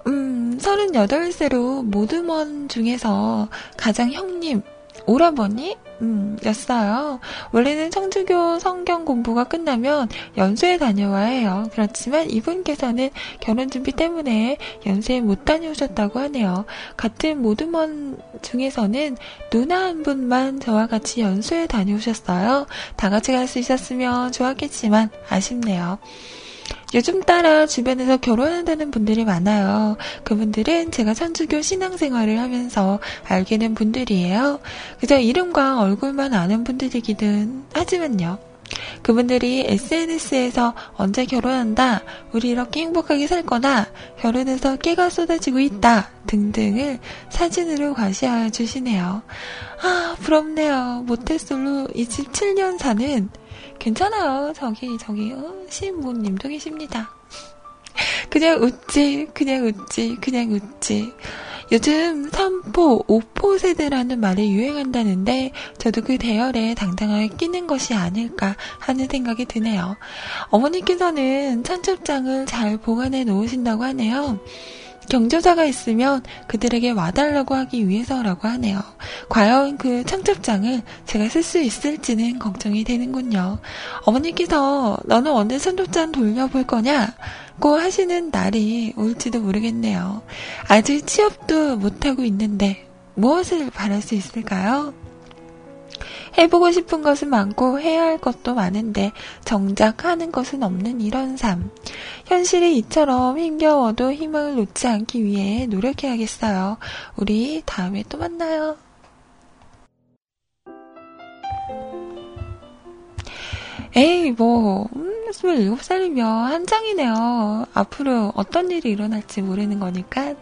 음, 38세로 모드먼 중에서 가장 형님, 오라버니? 음, 였어요. 원래는 청주교 성경 공부가 끝나면 연수에 다녀와야 해요. 그렇지만 이분께서는 결혼 준비 때문에 연수에 못 다녀오셨다고 하네요. 같은 모드먼 중에서는 누나 한 분만 저와 같이 연수에 다녀오셨어요. 다 같이 갈 수 있었으면 좋았겠지만 아쉽네요. 요즘 따라 주변에서 결혼한다는 분들이 많아요. 그분들은 제가 천주교 신앙생활을 하면서 알게 된 분들이에요. 그저 이름과 얼굴만 아는 분들이기는 하지만요. 그분들이 SNS에서 언제 결혼한다, 우리 이렇게 행복하게 살 거다, 결혼해서 깨가 쏟아지고 있다, 등등을 사진으로 과시해 주시네요. 아, 부럽네요. 모태솔로 27년 사는 괜찮아요. 저기, 저기, 어, 시인부님 도 계십니다. 그냥 웃지, 그냥 웃지, 그냥 웃지. 요즘 3포, 5포 세대라는 말이 유행한다는데 저도 그 대열에 당당하게 끼는 것이 아닐까 하는 생각이 드네요. 어머니께서는 찬첩장을 잘 보관해 놓으신다고 하네요. 경조사가 있으면 그들에게 와달라고 하기 위해서라고 하네요. 과연 그 청첩장을 제가 쓸 수 있을지는 걱정이 되는군요. 어머니께서 너는 언제 청첩장 돌려볼 거냐? 고 하시는 날이 올지도 모르겠네요. 아직 취업도 못하고 있는데 무엇을 바랄 수 있을까요? 해보고 싶은 것은 많고 해야 할 것도 많은데 정작 하는 것은 없는 이런 삶. 현실이 이처럼 힘겨워도 희망을 놓지 않기 위해 노력해야겠어요. 우리 다음에 또 만나요. 에이, 뭐, 음, 27살이면 한장이네요. 앞으로 어떤 일이 일어날지 모르는 거니까.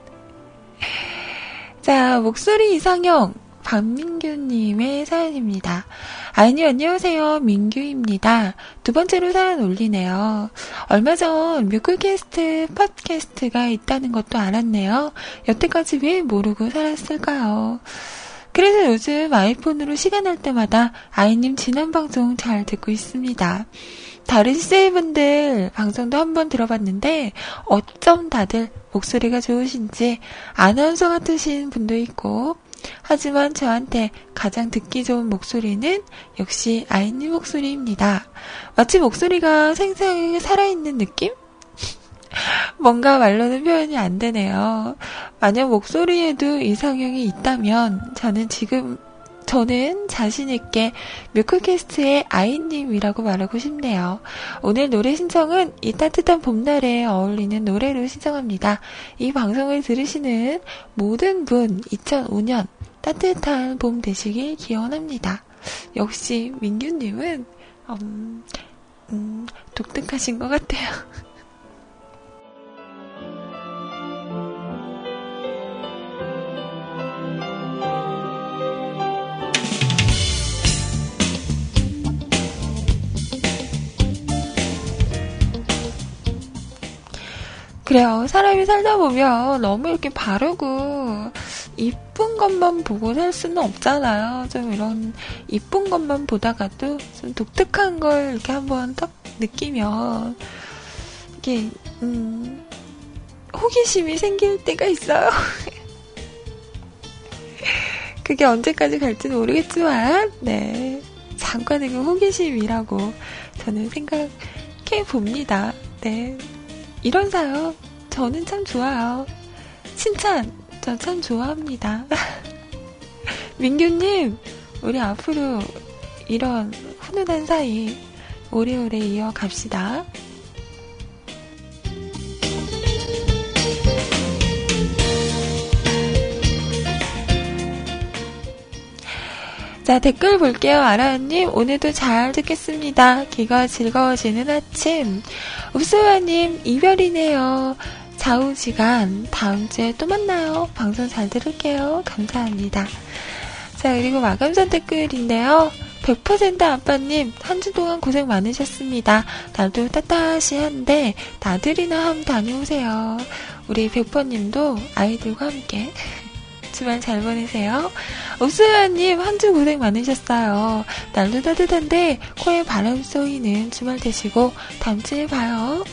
자, 목소리 이상형. 박민규님의 사연입니다. 아니, 안녕하세요. 민규입니다. 두 번째로 사연 올리네요. 얼마 전 뮤클캐스트 팟캐스트가 있다는 것도 알았네요. 여태까지 왜 모르고 살았을까요? 그래서 요즘 아이폰으로 시간 날 때마다 아이님 지난 방송 잘 듣고 있습니다. 다른 CJ분들 방송도 한번 들어봤는데 어쩜 다들 목소리가 좋으신지 아나운서 같으신 분도 있고 하지만 저한테 가장 듣기 좋은 목소리는 역시 아이님 목소리입니다. 마치 목소리가 생생하게 살아있는 느낌? 뭔가 말로는 표현이 안 되네요. 만약 목소리에도 이상형이 있다면 저는 지금 저는 자신있게 뮤클캐스트의 아이님이라고 말하고 싶네요. 오늘 노래 신청은 이 따뜻한 봄날에 어울리는 노래로 신청합니다. 이 방송을 들으시는 모든 분 2005년 따뜻한 봄 되시길 기원합니다. 역시 민규님은 음, 음, 독특하신 것 같아요. 그래요. 사람이 살다 보면 너무 이렇게 바르고 이쁜 것만 보고 살 수는 없잖아요. 좀 이런 이쁜 것만 보다가도 좀 독특한 걸 이렇게 한번 딱 느끼면 이게 음 호기심이 생길 때가 있어요. 그게 언제까지 갈지는 모르겠지만, 네. 잠깐의 그 호기심이라고 저는 생각해 봅니다. 네. 이런 사연 저는 참 좋아요. 칭찬 저 참 좋아합니다. 민규님 우리 앞으로 이런 훈훈한 사이 오래오래 이어갑시다. 자, 댓글 볼게요. 아라님, 오늘도 잘 듣겠습니다. 귀가 즐거워지는 아침. 읍소야님, 이별이네요. 좌우지간, 다음 주에 또 만나요. 방송 잘 들을게요. 감사합니다. 자, 그리고 마감선 댓글인데요. 100% 아빠님, 한 주 동안 고생 많으셨습니다. 나도 따따시 한데, 나들이나 함 다녀오세요. 우리 백퍼님도 아이들과 함께 주말 잘 보내세요. 옥수야님, 한 주 고생 많으셨어요. 날도 따뜻한데, 코에 바람 쏘이는 주말 되시고, 다음 주에 봐요.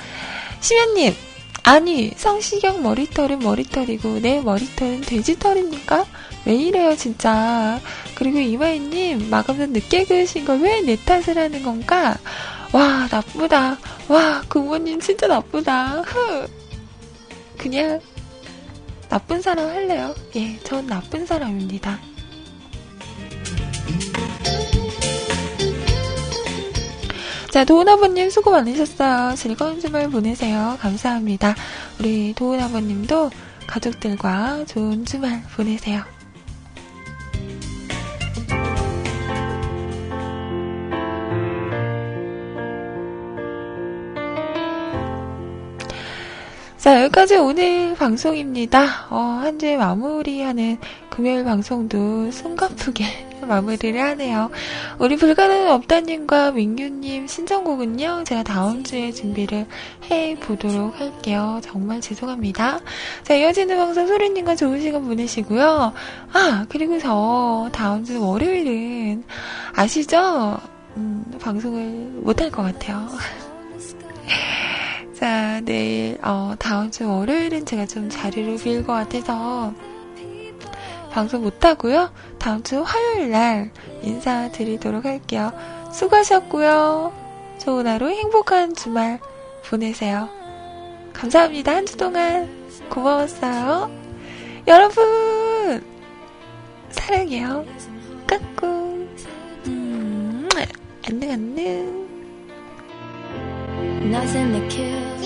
심연님, 아니, 성시경 머리털은 머리털이고, 내 머리털은 돼지털입니까? 왜 이래요, 진짜. 그리고 이마희님, 마감선 늦게 그으신 걸 왜 내 탓을 하는 건가? 와, 나쁘다. 와, 부모님 진짜 나쁘다. 그냥 나쁜 사람 할래요? 예, 전 나쁜 사람입니다. 자, 도훈아버님 수고 많으셨어요. 즐거운 주말 보내세요. 감사합니다. 우리 도훈아버님도 가족들과 좋은 주말 보내세요. 자, 여기까지 오늘 방송입니다. 어, 한 주에 마무리하는 금요일 방송도 숨가쁘게 마무리를 하네요. 우리 불가능은 없다님과 민규님 신청곡은요, 제가 다음 주에 준비를 해 보도록 할게요. 정말 죄송합니다. 자, 이어지는 방송 소리님과 좋은 시간 보내시고요. 아, 그리고 저 다음 주 월요일은 아시죠? 음, 방송을 못할 것 같아요. 자, 내일, 어, 다음 주 월요일은 제가 좀 자리를 빌 것 같아서 방송 못하고요. 다음 주 화요일 날 인사드리도록 할게요. 수고하셨고요. 좋은 하루 행복한 주말 보내세요. 감사합니다. 한 주 동안 고마웠어요. 여러분 사랑해요. 까꿍 음, 안녕 안녕 Nothing to kill